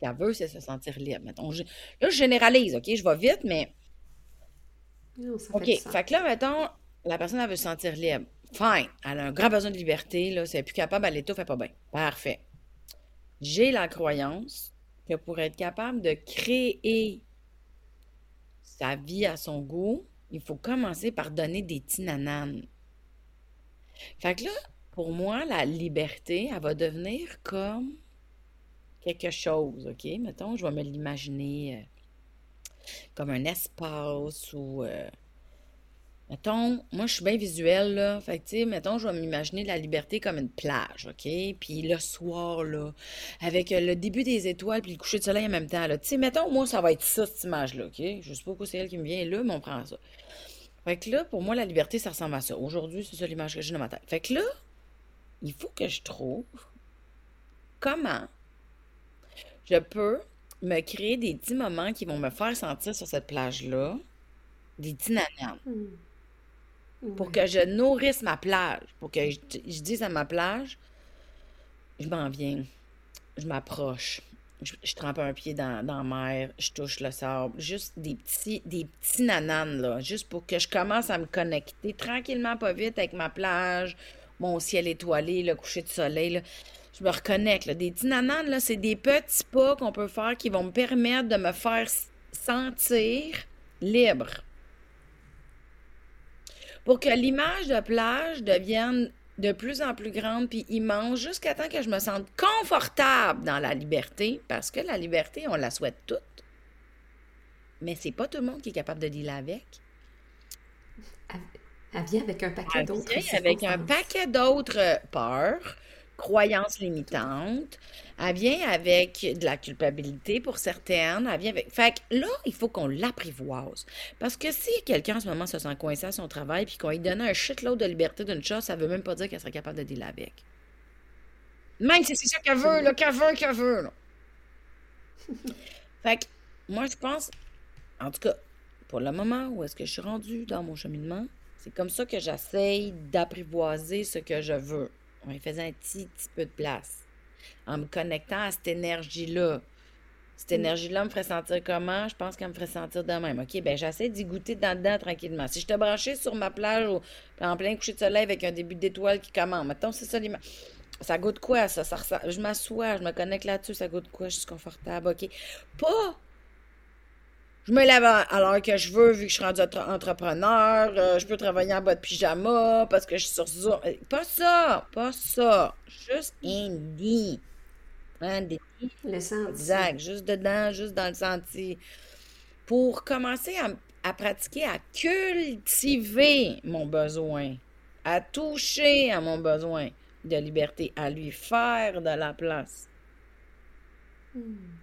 qu'elle veut, c'est se sentir libre. Mettons, là, je généralise, OK? Je vais vite, mais. OK. Fait, que là, mettons, la personne, elle veut se sentir libre. Fine. Elle a un grand besoin de liberté, là. Si elle n'est plus capable, elle l'étouffe, elle pas bien. Parfait. J'ai la croyance que pour être capable de créer sa vie à son goût, il faut commencer par donner des tinananes. Fait que là, pour moi, la liberté, elle va devenir comme quelque chose, OK? Mettons, je vais me l'imaginer euh, comme un espace ou. Euh, mettons, moi, je suis bien visuelle, là. Fait que, tu sais, mettons, je vais m'imaginer la liberté comme une plage, OK? Puis le soir, là, avec euh, le début des étoiles puis le coucher de soleil en même temps, là. Tu sais, mettons, moi, ça va être ça, cette image-là, OK? Je sais pas pourquoi c'est elle qui me vient là, mais on prend ça. Fait que là, pour moi, la liberté, ça ressemble à ça. Aujourd'hui, c'est ça l'image que j'ai dans ma tête. Fait que là, il faut que je trouve comment je peux me créer des petits moments qui vont me faire sentir sur cette plage-là des petits mmh. Pour que je nourrisse ma plage, pour que je, dise à ma plage, je m'en viens, je m'approche, je, trempe un pied dans, dans, la mer, je touche le sable, juste des petits, des petits nananes, là, juste pour que je commence à me connecter tranquillement, pas vite, avec ma plage, mon ciel étoilé, le coucher de soleil, là je me reconnecte. Des là, c'est des petits pas qu'on peut faire qui vont me permettre de me faire sentir libre. Pour que l'image de plage devienne de plus en plus grande puis immense jusqu'à temps que je me sente confortable dans la liberté, parce que la liberté, on la souhaite toute. Mais c'est pas tout le monde qui est capable de dealer avec. Elle vient avec un paquet d'autres. avec un paquet d'autres peurs, croyances limitantes. Elle vient avec de la culpabilité pour certaines. Elle vient avec. Fait que là, il faut qu'on l'apprivoise. Parce que si quelqu'un en ce moment se sent coincé à son travail puis qu'on lui donne un shitload de liberté d'une chose, ça veut même pas dire qu'elle serait capable de dealer avec. Même si c'est ça qu'elle veut, là, qu'elle veut, qu'elle veut, là. fait que moi, je pense, en tout cas, pour le moment où est-ce que je suis rendue dans mon cheminement, c'est comme ça que j'essaye d'apprivoiser ce que je veux en lui faisant un petit, petit peu de place, en me connectant à cette énergie-là. Cette mm. énergie-là me ferait sentir comment? Je pense qu'elle me ferait sentir de même. OK, ben j'essaie d'y goûter dans dedans tranquillement. Si je te branchais sur ma plage en plein coucher de soleil avec un début d'étoile qui commence, mettons, c'est ça l'image. Ça goûte quoi, ça? ça je m'assois, je me connecte là-dessus, ça goûte quoi? Je suis confortable, OK? Pas je me lève à l'heure que je veux, vu que je suis rendu entrepreneur. Euh, je peux travailler en bas de pyjama parce que je suis sur Zoom. Euh, pas ça, pas ça. Juste un lit. Hein, des... Le senti. Exact. Juste dedans, juste dans le senti. Pour commencer à, à pratiquer, à cultiver mon besoin, à toucher à mon besoin de liberté, à lui faire de la place. Hmm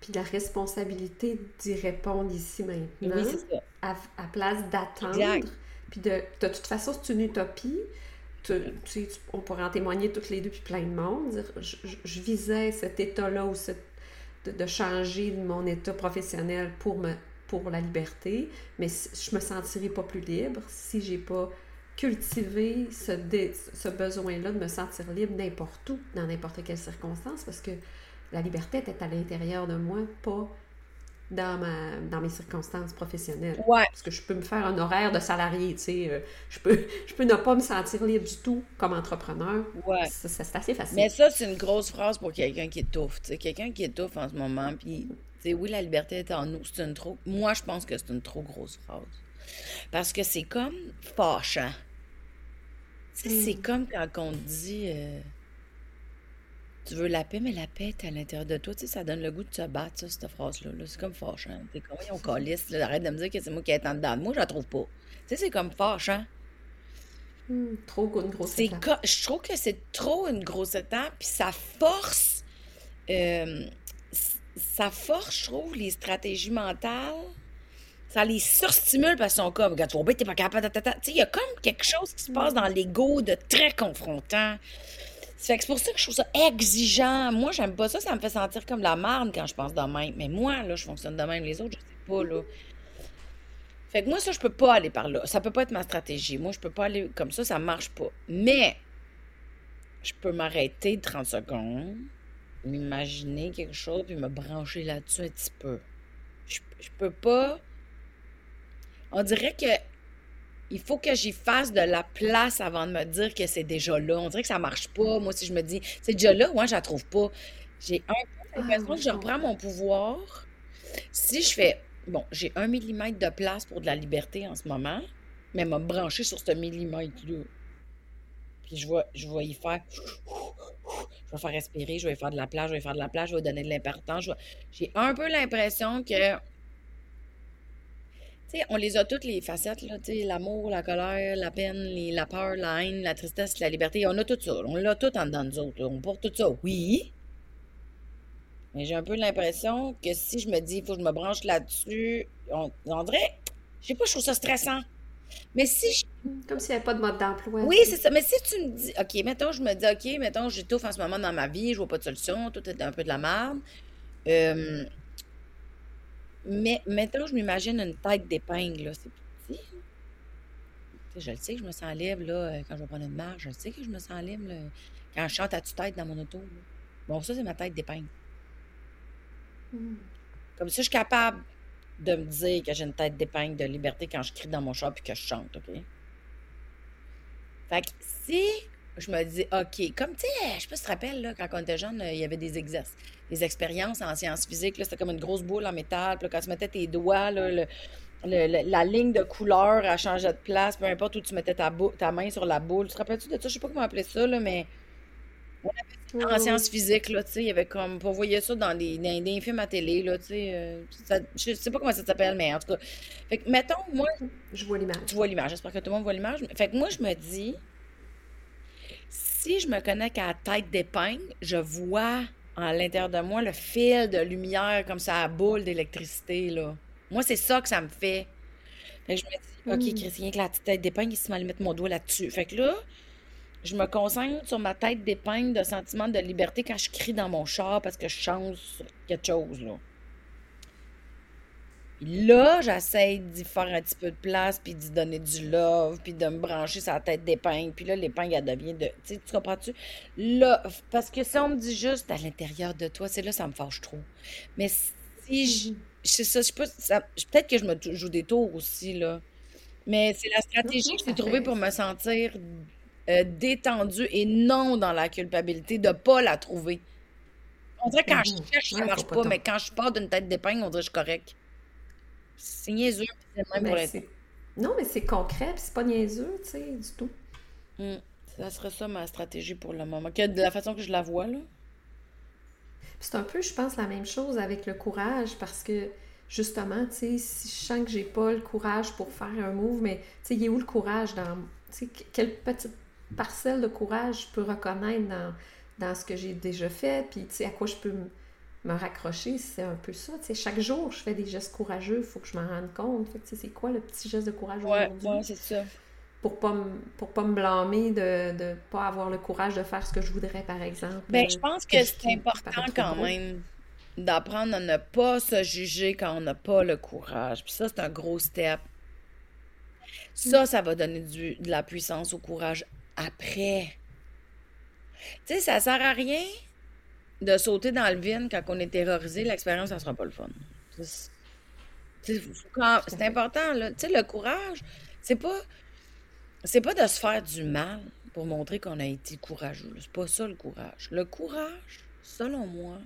puis la responsabilité d'y répondre ici maintenant, À, place d'attendre. Puis de, de toute façon, c'est une utopie. Tu, on pourrait en témoigner toutes les deux, puis plein de monde. je, visais cet état-là ou de, de, changer mon état professionnel pour, me, pour la liberté, mais je me sentirais pas plus libre si j'ai pas cultivé ce, ce besoin-là de me sentir libre n'importe où, dans n'importe quelle circonstance, parce que la liberté était à l'intérieur de moi, pas dans, ma, dans mes circonstances professionnelles. Ouais. Parce que je peux me faire un horaire de salarié, tu sais. euh, je, peux, je peux ne pas me sentir libre du tout comme entrepreneur. Ouais. Ça, ça, c'est assez facile. Mais ça, c'est une grosse phrase pour quelqu'un qui étouffe. tu sais. Quelqu'un qui étouffe en ce moment, puis, tu sais, oui, la liberté est en nous, c'est une trop. Moi, je pense que c'est une trop grosse phrase. Parce que c'est comme fâchant. Sais, c'est comme quand on dit. euh, tu veux la paix, mais la paix est à l'intérieur de toi. Tu sais, ça donne le goût de se battre, ça, cette phrase-là. là. C'est comme fâchant. T'es comme, on calisse, là, arrête de me dire que c'est moi qui est en dedans de moi, je la trouve pas. Tu sais, c'est comme fâchant. Hmm, trop une grosse C'est étape. co- je trouve que c'est trop une grosse étape, puis ça force, euh, ça force, je trouve, les stratégies mentales. Ça les surstimule parce qu'ils sont comme, regarde, tu t'es pas capable. Tu sais, il y a comme quelque chose qui se passe dans l'ego de très confrontant. Que c'est pour ça que je trouve ça exigeant. Moi, j'aime pas ça, ça me fait sentir comme la marde quand je pense de même. Mais moi, là, je fonctionne de même. Les autres, je sais pas, là. Fait que moi, ça, je peux pas aller par là. Ça peut pas être ma stratégie. Moi, je peux pas aller comme ça, ça marche pas. Mais, je peux m'arrêter 30 secondes, m'imaginer quelque chose, puis me brancher là-dessus un petit peu. Je, je peux pas. On dirait que il faut que j'y fasse de la place avant de me dire que c'est déjà là. On dirait que ça marche pas. Moi, si je me dis, c'est déjà là, moi, je la trouve pas. J'ai un peu l'impression Ah, que je reprends mon pouvoir. Si je fais, bon, j'ai un millimètre de place pour de la liberté en ce moment, mais me brancher sur ce millimètre-là. Puis je vais, je vais y faire. Je vais faire respirer, je vais faire de la place, je vais faire de la place, je vais donner de l'importance. J'ai un peu l'impression que. Tu sais, on les a toutes les facettes, l'amour, la colère, la peine, les- la peur, la haine, la tristesse, la liberté. On a tout ça. On l'a tout en dedans de nous autres. là. On porte tout ça. Oui. Mais j'ai un peu l'impression que si je me dis, il faut que je me branche là-dessus, on, on dirait, je sais pas, je trouve ça stressant. Mais si je Comme s'il n'y avait pas de mode d'emploi. oui, c'est ça. Mais si tu me dis, OK, mettons, je me dis, OK, mettons, j'étouffe en ce moment dans ma vie, je vois pas de solution, tout est un peu de la merde. Euh, mais mettons, je m'imagine une tête d'épingle. C'est petit. Sais, je le sais que je me sens libre, là, euh, quand je vais prendre une marche. Je le sais que je me sens libre, là, quand je chante à tue-tête dans mon auto. là. Bon, ça, c'est ma tête d'épingle. Hmm. Comme ça, je suis capable de me dire que j'ai une tête d'épingle de liberté quand je crie dans mon char puis que je chante, OK? Fait que si je me dis, OK, comme tu sais, je sais pas si tu te rappelles, là, quand on était jeune, euh, il y avait des exercices, des expériences en sciences physiques, c'était comme une grosse boule en métal, puis là, quand tu mettais tes doigts, là, le- le- le- la ligne de couleur, elle changeait de place, peu importe où tu mettais ta, ta main sur la boule. Tu te rappelles-tu de ça? Je sais pas comment appeler ça, là, mais Oui, en sciences physiques, là, tu sais, il y avait comme, on voyait ça dans des, dans des films à télé, là, tu sais, euh, ça- je sais pas comment ça s'appelle, mais en tout cas, fait que, mettons, moi. Je vois l'image. tu vois l'image, j'espère que tout le monde voit l'image, fait que moi, je me dis, si je me connecte à la tête d'épingle, je vois en l'intérieur de moi le fil de lumière comme ça, à boule d'électricité, là. Moi, c'est ça que ça me fait. Fait que je me dis, OK, Hmm. Christian, que la petite tête d'épingle, il se met à mettre mon doigt là-dessus. Fait que là, je me concentre sur ma tête d'épingle de sentiment de liberté quand je crie dans mon char parce que je change quelque chose, là. Là, j'essaie d'y faire un petit peu de place, puis d'y donner du love, puis de me brancher sur la tête d'épingle. Puis là, l'épingle, elle devient de... Tu sais, tu comprends-tu? Là, parce que si on me dit juste à l'intérieur de toi, c'est là, ça me fâche trop. Mais si je... Mhm. je sais ça, je ça- peut-être que je me joue des tours aussi, là. Mais c'est la stratégie non, que j'ai trouvée pour me sentir euh, détendue et non dans la culpabilité de pas la trouver. On dirait que quand je Mhm. cherche, ça Ouais, marche pas pas, mais quand je pars d'une tête d'épingle, on dirait que je suis correct. C'est niaiseux, même pour Ben, être. c'est... Non, mais c'est concret, puis c'est pas niaiseux, tu sais, du tout. Hmm. Ça serait ça ma stratégie pour le moment. Que de la façon que je la vois, là. C'est un peu, je pense, la même chose avec le courage, parce que justement, tu sais, si je sens que j'ai pas le courage pour faire un move, mais tu sais, il est où le courage dans. Tu sais, que- quelle petite parcelle de courage je peux reconnaître dans, dans ce que j'ai déjà fait, puis tu sais, à quoi je peux me, me raccrocher, c'est un peu ça. Chaque jour, je fais des gestes courageux, il faut que je m'en rende compte. Fait que, c'est quoi le petit geste de courage Ouais, aujourd'hui? ouais, c'est ça. Pour pas me, pour pas me blâmer de ne pas avoir le courage de faire ce que je voudrais, par exemple. Ben, euh, je pense que c'est important quand gros. même d'apprendre à ne pas se juger quand on n'a pas le courage. Puis ça, c'est un gros step. Ça, ça va donner du- de la puissance au courage après. Tu sais, ça sert à rien de sauter dans le vide quand on est terrorisé. L'expérience, ça sera pas le fun. C'est- important, là. Tu sais, le courage, c'est pas. C'est pas de se faire du mal pour montrer qu'on a été courageux. C'est pas ça le courage. Le courage, selon moi,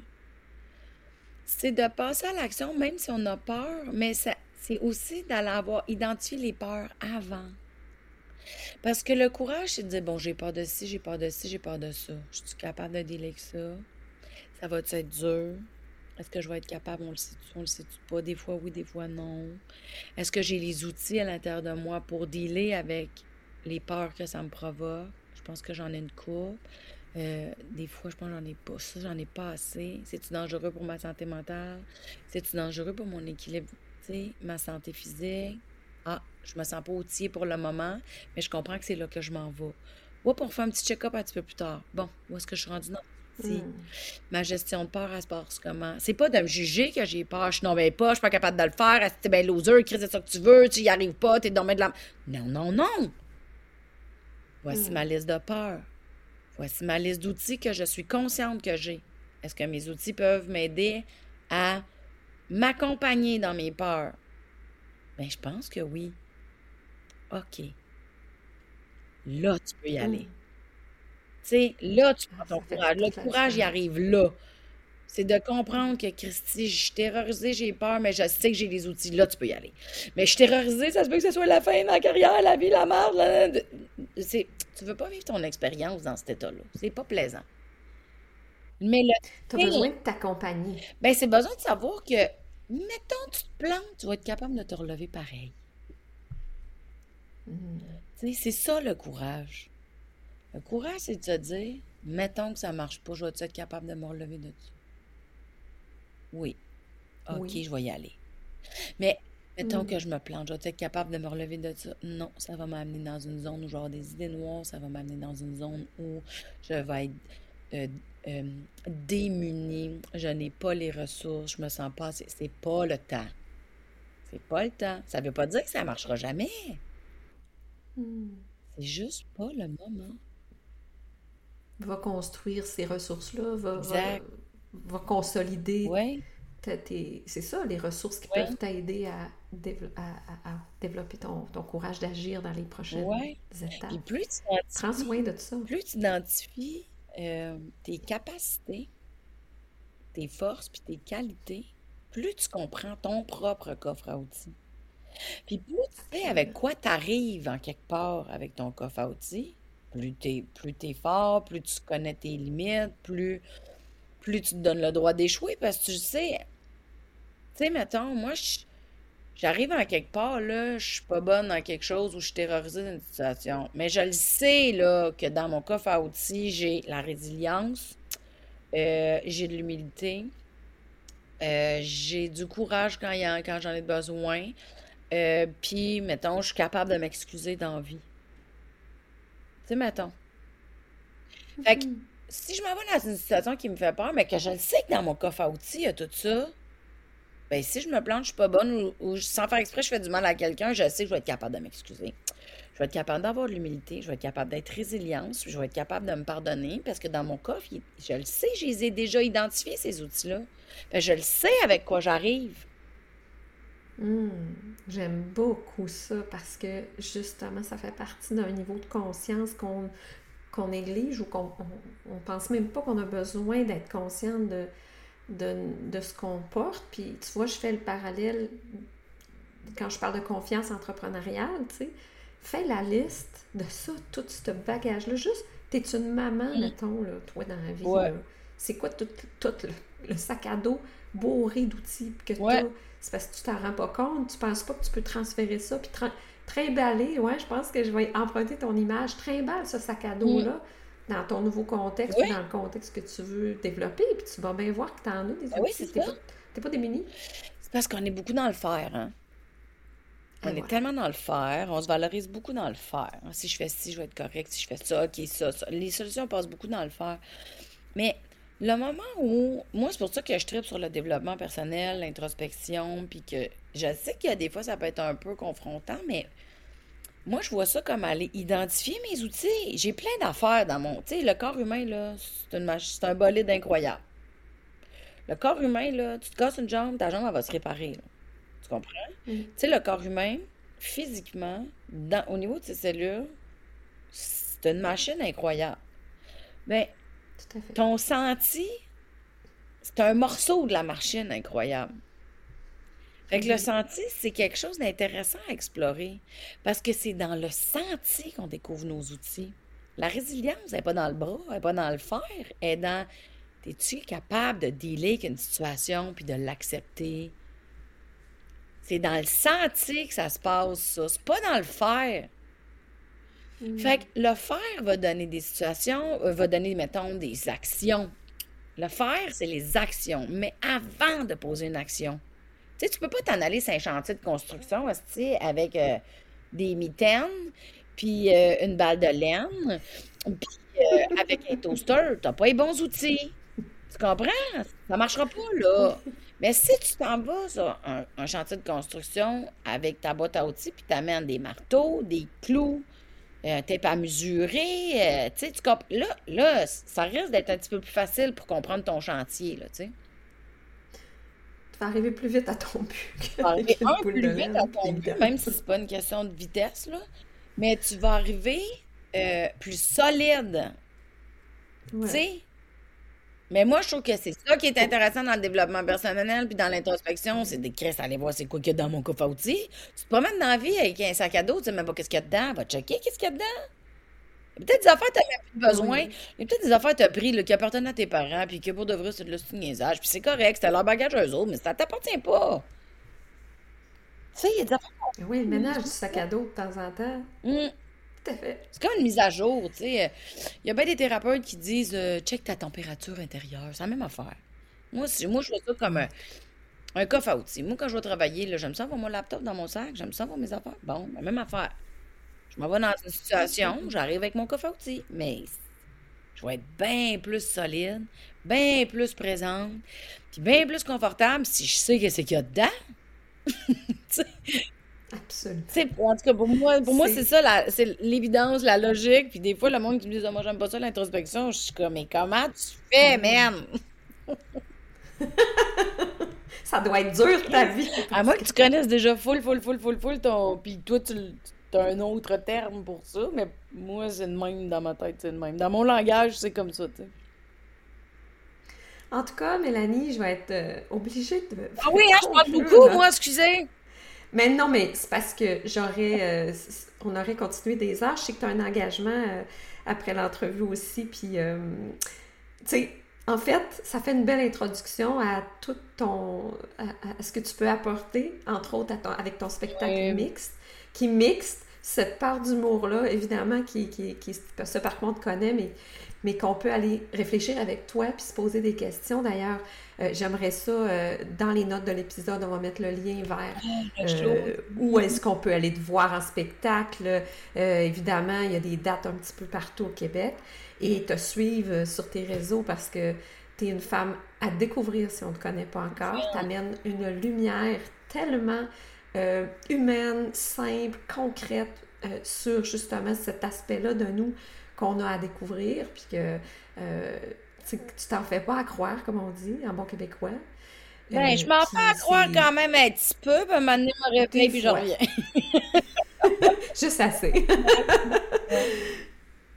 c'est de passer à l'action même si on a peur, mais c'est aussi d'aller avoir identifié les peurs avant. Parce que le courage, c'est de dire, bon, j'ai peur de ci, j'ai peur de ci, j'ai peur de ça. Je suis capable de avec ça? Ça va être dur? Est-ce que je vais être capable? On le sait-tu, on le sait-tu pas? Des fois oui, des fois non. Est-ce que j'ai les outils à l'intérieur de moi pour dealer avec les peurs que ça me provoque? Je pense que j'en ai une coupe. Euh, des fois, je pense que j'en ai pas. Ça, j'en ai pas assez. C'est-tu dangereux pour ma santé mentale? C'est-tu dangereux pour mon équilibre, tu sais, ma santé physique? Ah, je me sens pas outillée pour le moment, mais je comprends que c'est là que je m'en vais. Ouais, pour faire un petit check-up un petit peu plus tard. Bon, où est-ce que je suis rendue? Non. Hmm. Ma gestion de peur, elle se passe comment? C'est pas de me juger que j'ai peur. Je suis non, mais pas, je suis pas capable de le faire. C'est bien loser, crise, c'est ça que tu veux, tu y arrives pas, t'es dans de la. Non, non, non! Voici hmm. ma liste de peurs. Voici ma liste d'outils que je suis consciente que j'ai. Est-ce que mes outils peuvent m'aider à m'accompagner dans mes peurs? Bien, je pense que oui. OK. Là, tu peux y mmh. aller. Sais, là, tu prends ton courage. Le courage, il arrive là. C'est de comprendre que, Christy, je suis terrorisée, j'ai peur, mais je sais que j'ai les outils. Là, tu peux y aller. Mais je suis terrorisée, ça se peut que ce soit la fin de ma carrière, la vie, la merde. C'est... Tu veux pas vivre ton expérience dans cet état-là. C'est pas plaisant. Mais le... Tu as besoin de t'accompagner. Ben, c'est besoin de savoir que mettons, tu te plantes, tu vas être capable de te relever pareil. Hmm. C'est ça le courage. Le courage, c'est de se dire, mettons que ça ne marche pas, je vais être capable de me relever de ça. Oui. OK, je vais y aller. Mais mettons hmm. que je me plante, je vais être capable de me relever de ça. Non, ça va m'amener dans une zone où je vais avoir des idées noires, ça va m'amener dans une zone où je vais être euh, euh, démunie, je n'ai pas les ressources, je me sens pas, c'est pas le temps. C'est pas le temps. Ça veut pas dire que ça marchera jamais. Hmm. C'est juste pas le moment. Va construire ces ressources-là, va, va, consolider. Oui. C'est ça, les ressources qui peuvent t'aider à, à, développer ton, ton courage d'agir dans les prochaines étapes. plus Prends soin de ça. Plus tu identifies euh, tes capacités, tes forces puis tes qualités, plus tu comprends ton propre coffre à outils. Puis plus tu sais avec quoi tu arrives en quelque part avec ton coffre à outils, plus tu es, fort, plus tu connais tes limites, plus, tu te donnes le droit d'échouer parce que tu sais, tu sais, mettons, moi, J'arrive à quelque part, là, je suis pas bonne dans quelque chose ou je suis terrorisée d'une situation. Mais je le sais, là, que dans mon coffre à outils, j'ai la résilience, euh, j'ai de l'humilité, euh, j'ai du courage quand, j'en ai besoin. Euh, puis, mettons, je suis capable de m'excuser dans vie. Mettons. Fait que, si je m'en vais dans une situation qui me fait peur, mais que je le sais que dans mon coffre à outils, il y a tout ça, ben, si je me plante, je suis pas bonne ou, sans faire exprès, je fais du mal à quelqu'un, je sais que je vais être capable de m'excuser. Je vais être capable d'avoir de l'humilité, je vais être capable d'être résiliente, je vais être capable de me pardonner parce que dans mon coffre, je le sais, je les ai déjà identifiés, ces outils-là. je le sais avec quoi j'arrive. Hmm, j'aime beaucoup ça parce que justement, ça fait partie d'un niveau de conscience qu'on néglige ou qu'on on, pense même pas qu'on a besoin d'être conscient de, de, ce qu'on porte. Puis tu vois, je fais le parallèle quand je parle de confiance entrepreneuriale, tu sais. Fais la liste de ça, tout ce bagage-là. Juste, t'es une maman, mettons, là, toi, dans la vie. C'est quoi tout, tout le, sac à dos bourré d'outils que tu as? C'est parce que tu t'en rends pas compte. Tu penses pas que tu peux transférer ça. Puis trimballer, ouais, je pense que je vais emprunter ton image. Trimballe ce sac à dos-là. Mm dans ton nouveau contexte ou dans le contexte que tu veux développer, puis tu vas bien voir que tu en as des ben Oui, c'est Pas, pas démuni. C'est parce qu'on est beaucoup dans le faire, hein? On est tellement dans le faire, on se valorise beaucoup dans le faire. Si je fais ci, je vais être correct. Si je fais ça, ok, ça, ça. Les solutions passent beaucoup dans le faire. Mais le moment où. Moi, c'est pour ça que je tripe sur le développement personnel, l'introspection, puis que je sais qu'il y a des fois, ça peut être un peu confrontant, mais moi, je vois ça comme aller identifier mes outils. J'ai plein d'affaires dans mon. Tu sais, le corps humain, là, c'est, une c'est un bolide incroyable. Le corps humain, là, tu te casses une jambe, ta jambe, elle va se réparer. Tu comprends? Tu sais, le corps humain, physiquement, dans, au niveau de ses cellules, c'est une machine incroyable. Mais ton senti, c'est un morceau de la machine incroyable. Fait que le senti, c'est quelque chose d'intéressant à explorer parce que c'est dans le senti qu'on découvre nos outils. La résilience, elle n'est pas dans le bras, elle n'est pas dans le fer, elle est dans es-tu capable de dealer avec une situation puis de l'accepter? C'est dans le senti que ça se passe, ça. C'est pas dans le faire. Mm. Fait que le faire va donner des situations, euh, va donner, mettons, des actions. Le faire, c'est les actions. Mais avant de poser une action, tu sais, tu peux pas t'en aller sur un chantier de construction, avec euh, des mitaines, puis euh, une balle de laine, puis avec un toaster. T'as pas les bons outils. Tu comprends? Ça marchera pas, là. Mais si tu t'en vas sur un, chantier de construction avec ta boîte à outils, puis tu amènes des marteaux, des clous, t'es pas mesuré, euh, tu sais, tu là, là, ça risque d'être un petit peu plus facile pour comprendre ton chantier, là, tu sais. Tu vas arriver plus vite à ton but. Tu vas arriver un plus vite à ton but, même si c'est pas une question de vitesse, là. Mais tu vas arriver euh, plus solide. Tu sais, mais moi, je trouve que c'est ça qui est intéressant dans le développement personnel puis dans l'introspection, c'est d'écrire, aller voir c'est quoi qu'il y a dans mon coffre à outils. Tu te promènes dans la vie avec un sac à dos, tu sais même pas qu'est-ce qu'il y a dedans, va checker qu'est-ce qu'il y a dedans. Il y a peut-être des affaires que tu n'as plus besoin. Il y a peut-être des affaires que tu as pris qui appartiennent à tes parents, puis que pour de vrai, c'est de niaisage. Puis c'est correct, c'était leur bagage eux autres, mais ça t'appartient pas. Tu sais, il y a des affaires. Oui, le ménage du sac à dos de temps en temps. C'est comme une mise à jour, tu sais. Il y a bien des thérapeutes qui disent euh, check ta température intérieure. C'est la même affaire. Moi, moi je vois ça comme un, coffre à outils. Moi, quand je vais travailler, j'aime ça avoir mon laptop dans mon sac, j'aime ça avoir mes affaires. Bon, la même affaire. Je m'en vais dans une situation, j'arrive avec mon coffre à outils, mais je vais être bien plus solide, bien plus présente, puis bien plus confortable si je sais que c'est qu'il y a dedans. Absolument. En tout cas, pour moi, pour moi c'est ça, c'est l'évidence, la logique. Puis des fois, le monde qui me dit oh, Moi, j'aime pas ça, l'introspection, je suis comme Mais comment tu fais, man? Ça doit être dur, ta vie. À moins que tu connaisses déjà full, full, full, full, full, ton... puis toi, tu as un autre terme pour ça. Mais moi, c'est le même dans ma tête, c'est le même. Dans mon langage, c'est comme ça, tu sais. En tout cas, Mélanie, je vais être euh, obligée de. Ah oui, hein, je parle beaucoup, moi, excusez. Mais non, mais c'est parce que j'aurais. Euh, on aurait continué des heures. Je sais que tu as un engagement euh, après l'entrevue aussi. Puis, euh, tu sais, en fait, ça fait une belle introduction à tout ton. à, ce que tu peux apporter, entre autres avec ton spectacle mixte, qui mixte cette part d'humour-là, évidemment, qui, qui, qui, ce par contre connaît, mais mais qu'on peut aller réfléchir avec toi puis se poser des questions. D'ailleurs, euh, j'aimerais ça, euh, dans les notes de l'épisode, on va mettre le lien vers ah, euh, où est-ce qu'on peut aller te voir en spectacle. évidemment, il y a des dates un petit peu partout au Québec. Et te suivre sur tes réseaux parce que tu es une femme à découvrir si on ne te connaît pas encore. Tu amènes une lumière tellement humaine, simple, concrète sur justement cet aspect-là de nous qu'on a à découvrir, puis que euh, tu t'en fais pas à croire, comme on dit en bon québécois. Ben, je m'en fais à croire quand même un petit peu, puis maintenant, me replay, puis je reviens. Juste assez.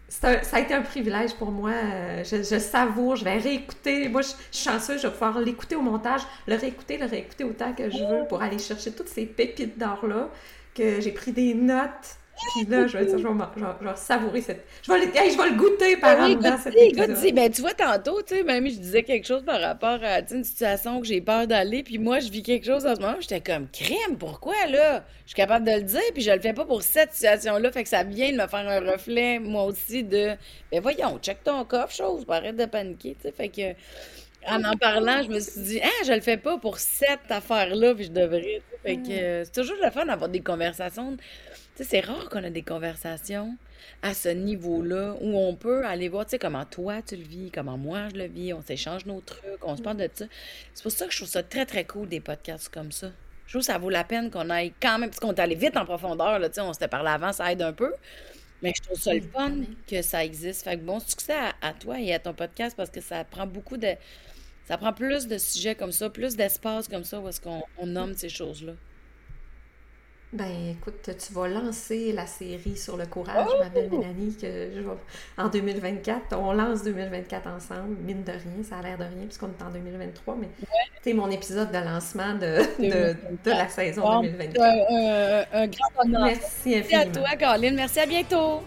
ça a été un privilège pour moi. Euh, je, je savoure, je vais réécouter. Moi, je, suis chanceuse, je vais pouvoir l'écouter au montage, le réécouter, le réécouter autant que je veux pour aller chercher toutes ces pépites d'or-là, que j'ai pris des notes puis là, je vais dire, je vais, savourer cette. Je vais, le, je vais le goûter par ben exemple dans cette épisode. ben, tu vois, tantôt, tu sais, même je disais quelque chose par rapport à une situation que j'ai peur d'aller, puis moi, je vis quelque chose en ce moment, j'étais comme, crème, pourquoi là? Je suis capable de le dire, puis je le fais pas pour cette situation-là, fait que ça vient de me faire un reflet, moi aussi, de, ben voyons, check ton coffre, chose, arrête de paniquer, tu sais, fait que en en parlant, je me suis dit, ah, je le fais pas pour cette affaire-là, puis je devrais. Fait que euh, c'est toujours le fun d'avoir des conversations c'est rare qu'on a des conversations à ce niveau-là où on peut aller voir, tu sais, comment toi tu le vis, comment moi je le vis, on s'échange nos trucs, on se parle de ça. C'est pour ça que je trouve ça très, très cool des podcasts comme ça. Je trouve que ça vaut la peine qu'on aille quand même, parce qu'on est allé vite en profondeur, là, tu sais, on s'était parlé avant, ça aide un peu. Mais je trouve ça le fun que ça existe. Fait que bon succès à, à toi et à ton podcast parce que ça prend beaucoup de. Ça prend plus de sujets comme ça, plus d'espace comme ça où est-ce qu'on nomme ces choses-là. Ben écoute, tu vas lancer la série sur le courage, ma belle Mélanie, que je vais... en 2024. On lance 2024 ensemble, mine de rien, ça a l'air de rien puisqu'on est en 2023, mais c'est mon épisode de lancement de, de, de la saison 2024. Un, un, grand honneur. Merci infiniment. Merci à toi, Caroline. Merci, à bientôt.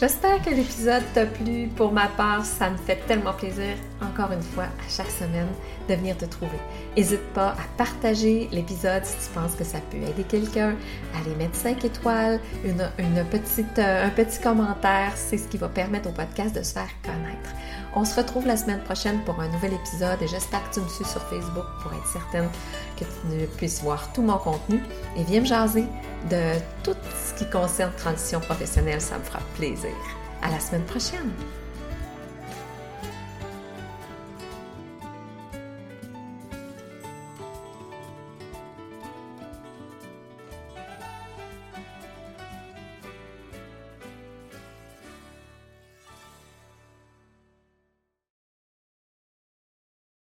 J'espère que l'épisode t'a plu. Pour ma part, ça me fait tellement plaisir, encore une fois, à chaque semaine, de venir te trouver. N'hésite pas à partager l'épisode si tu penses que ça peut aider quelqu'un, à aller mettre 5 étoiles, une, petite, euh, un petit commentaire. C'est ce qui va permettre au podcast de se faire connaître. On se retrouve la semaine prochaine pour un nouvel épisode et j'espère que tu me suis sur Facebook pour être certaine que tu puisses voir tout mon contenu et viens me jaser de tout ce qui concerne transition professionnelle, ça me fera plaisir. À la semaine prochaine!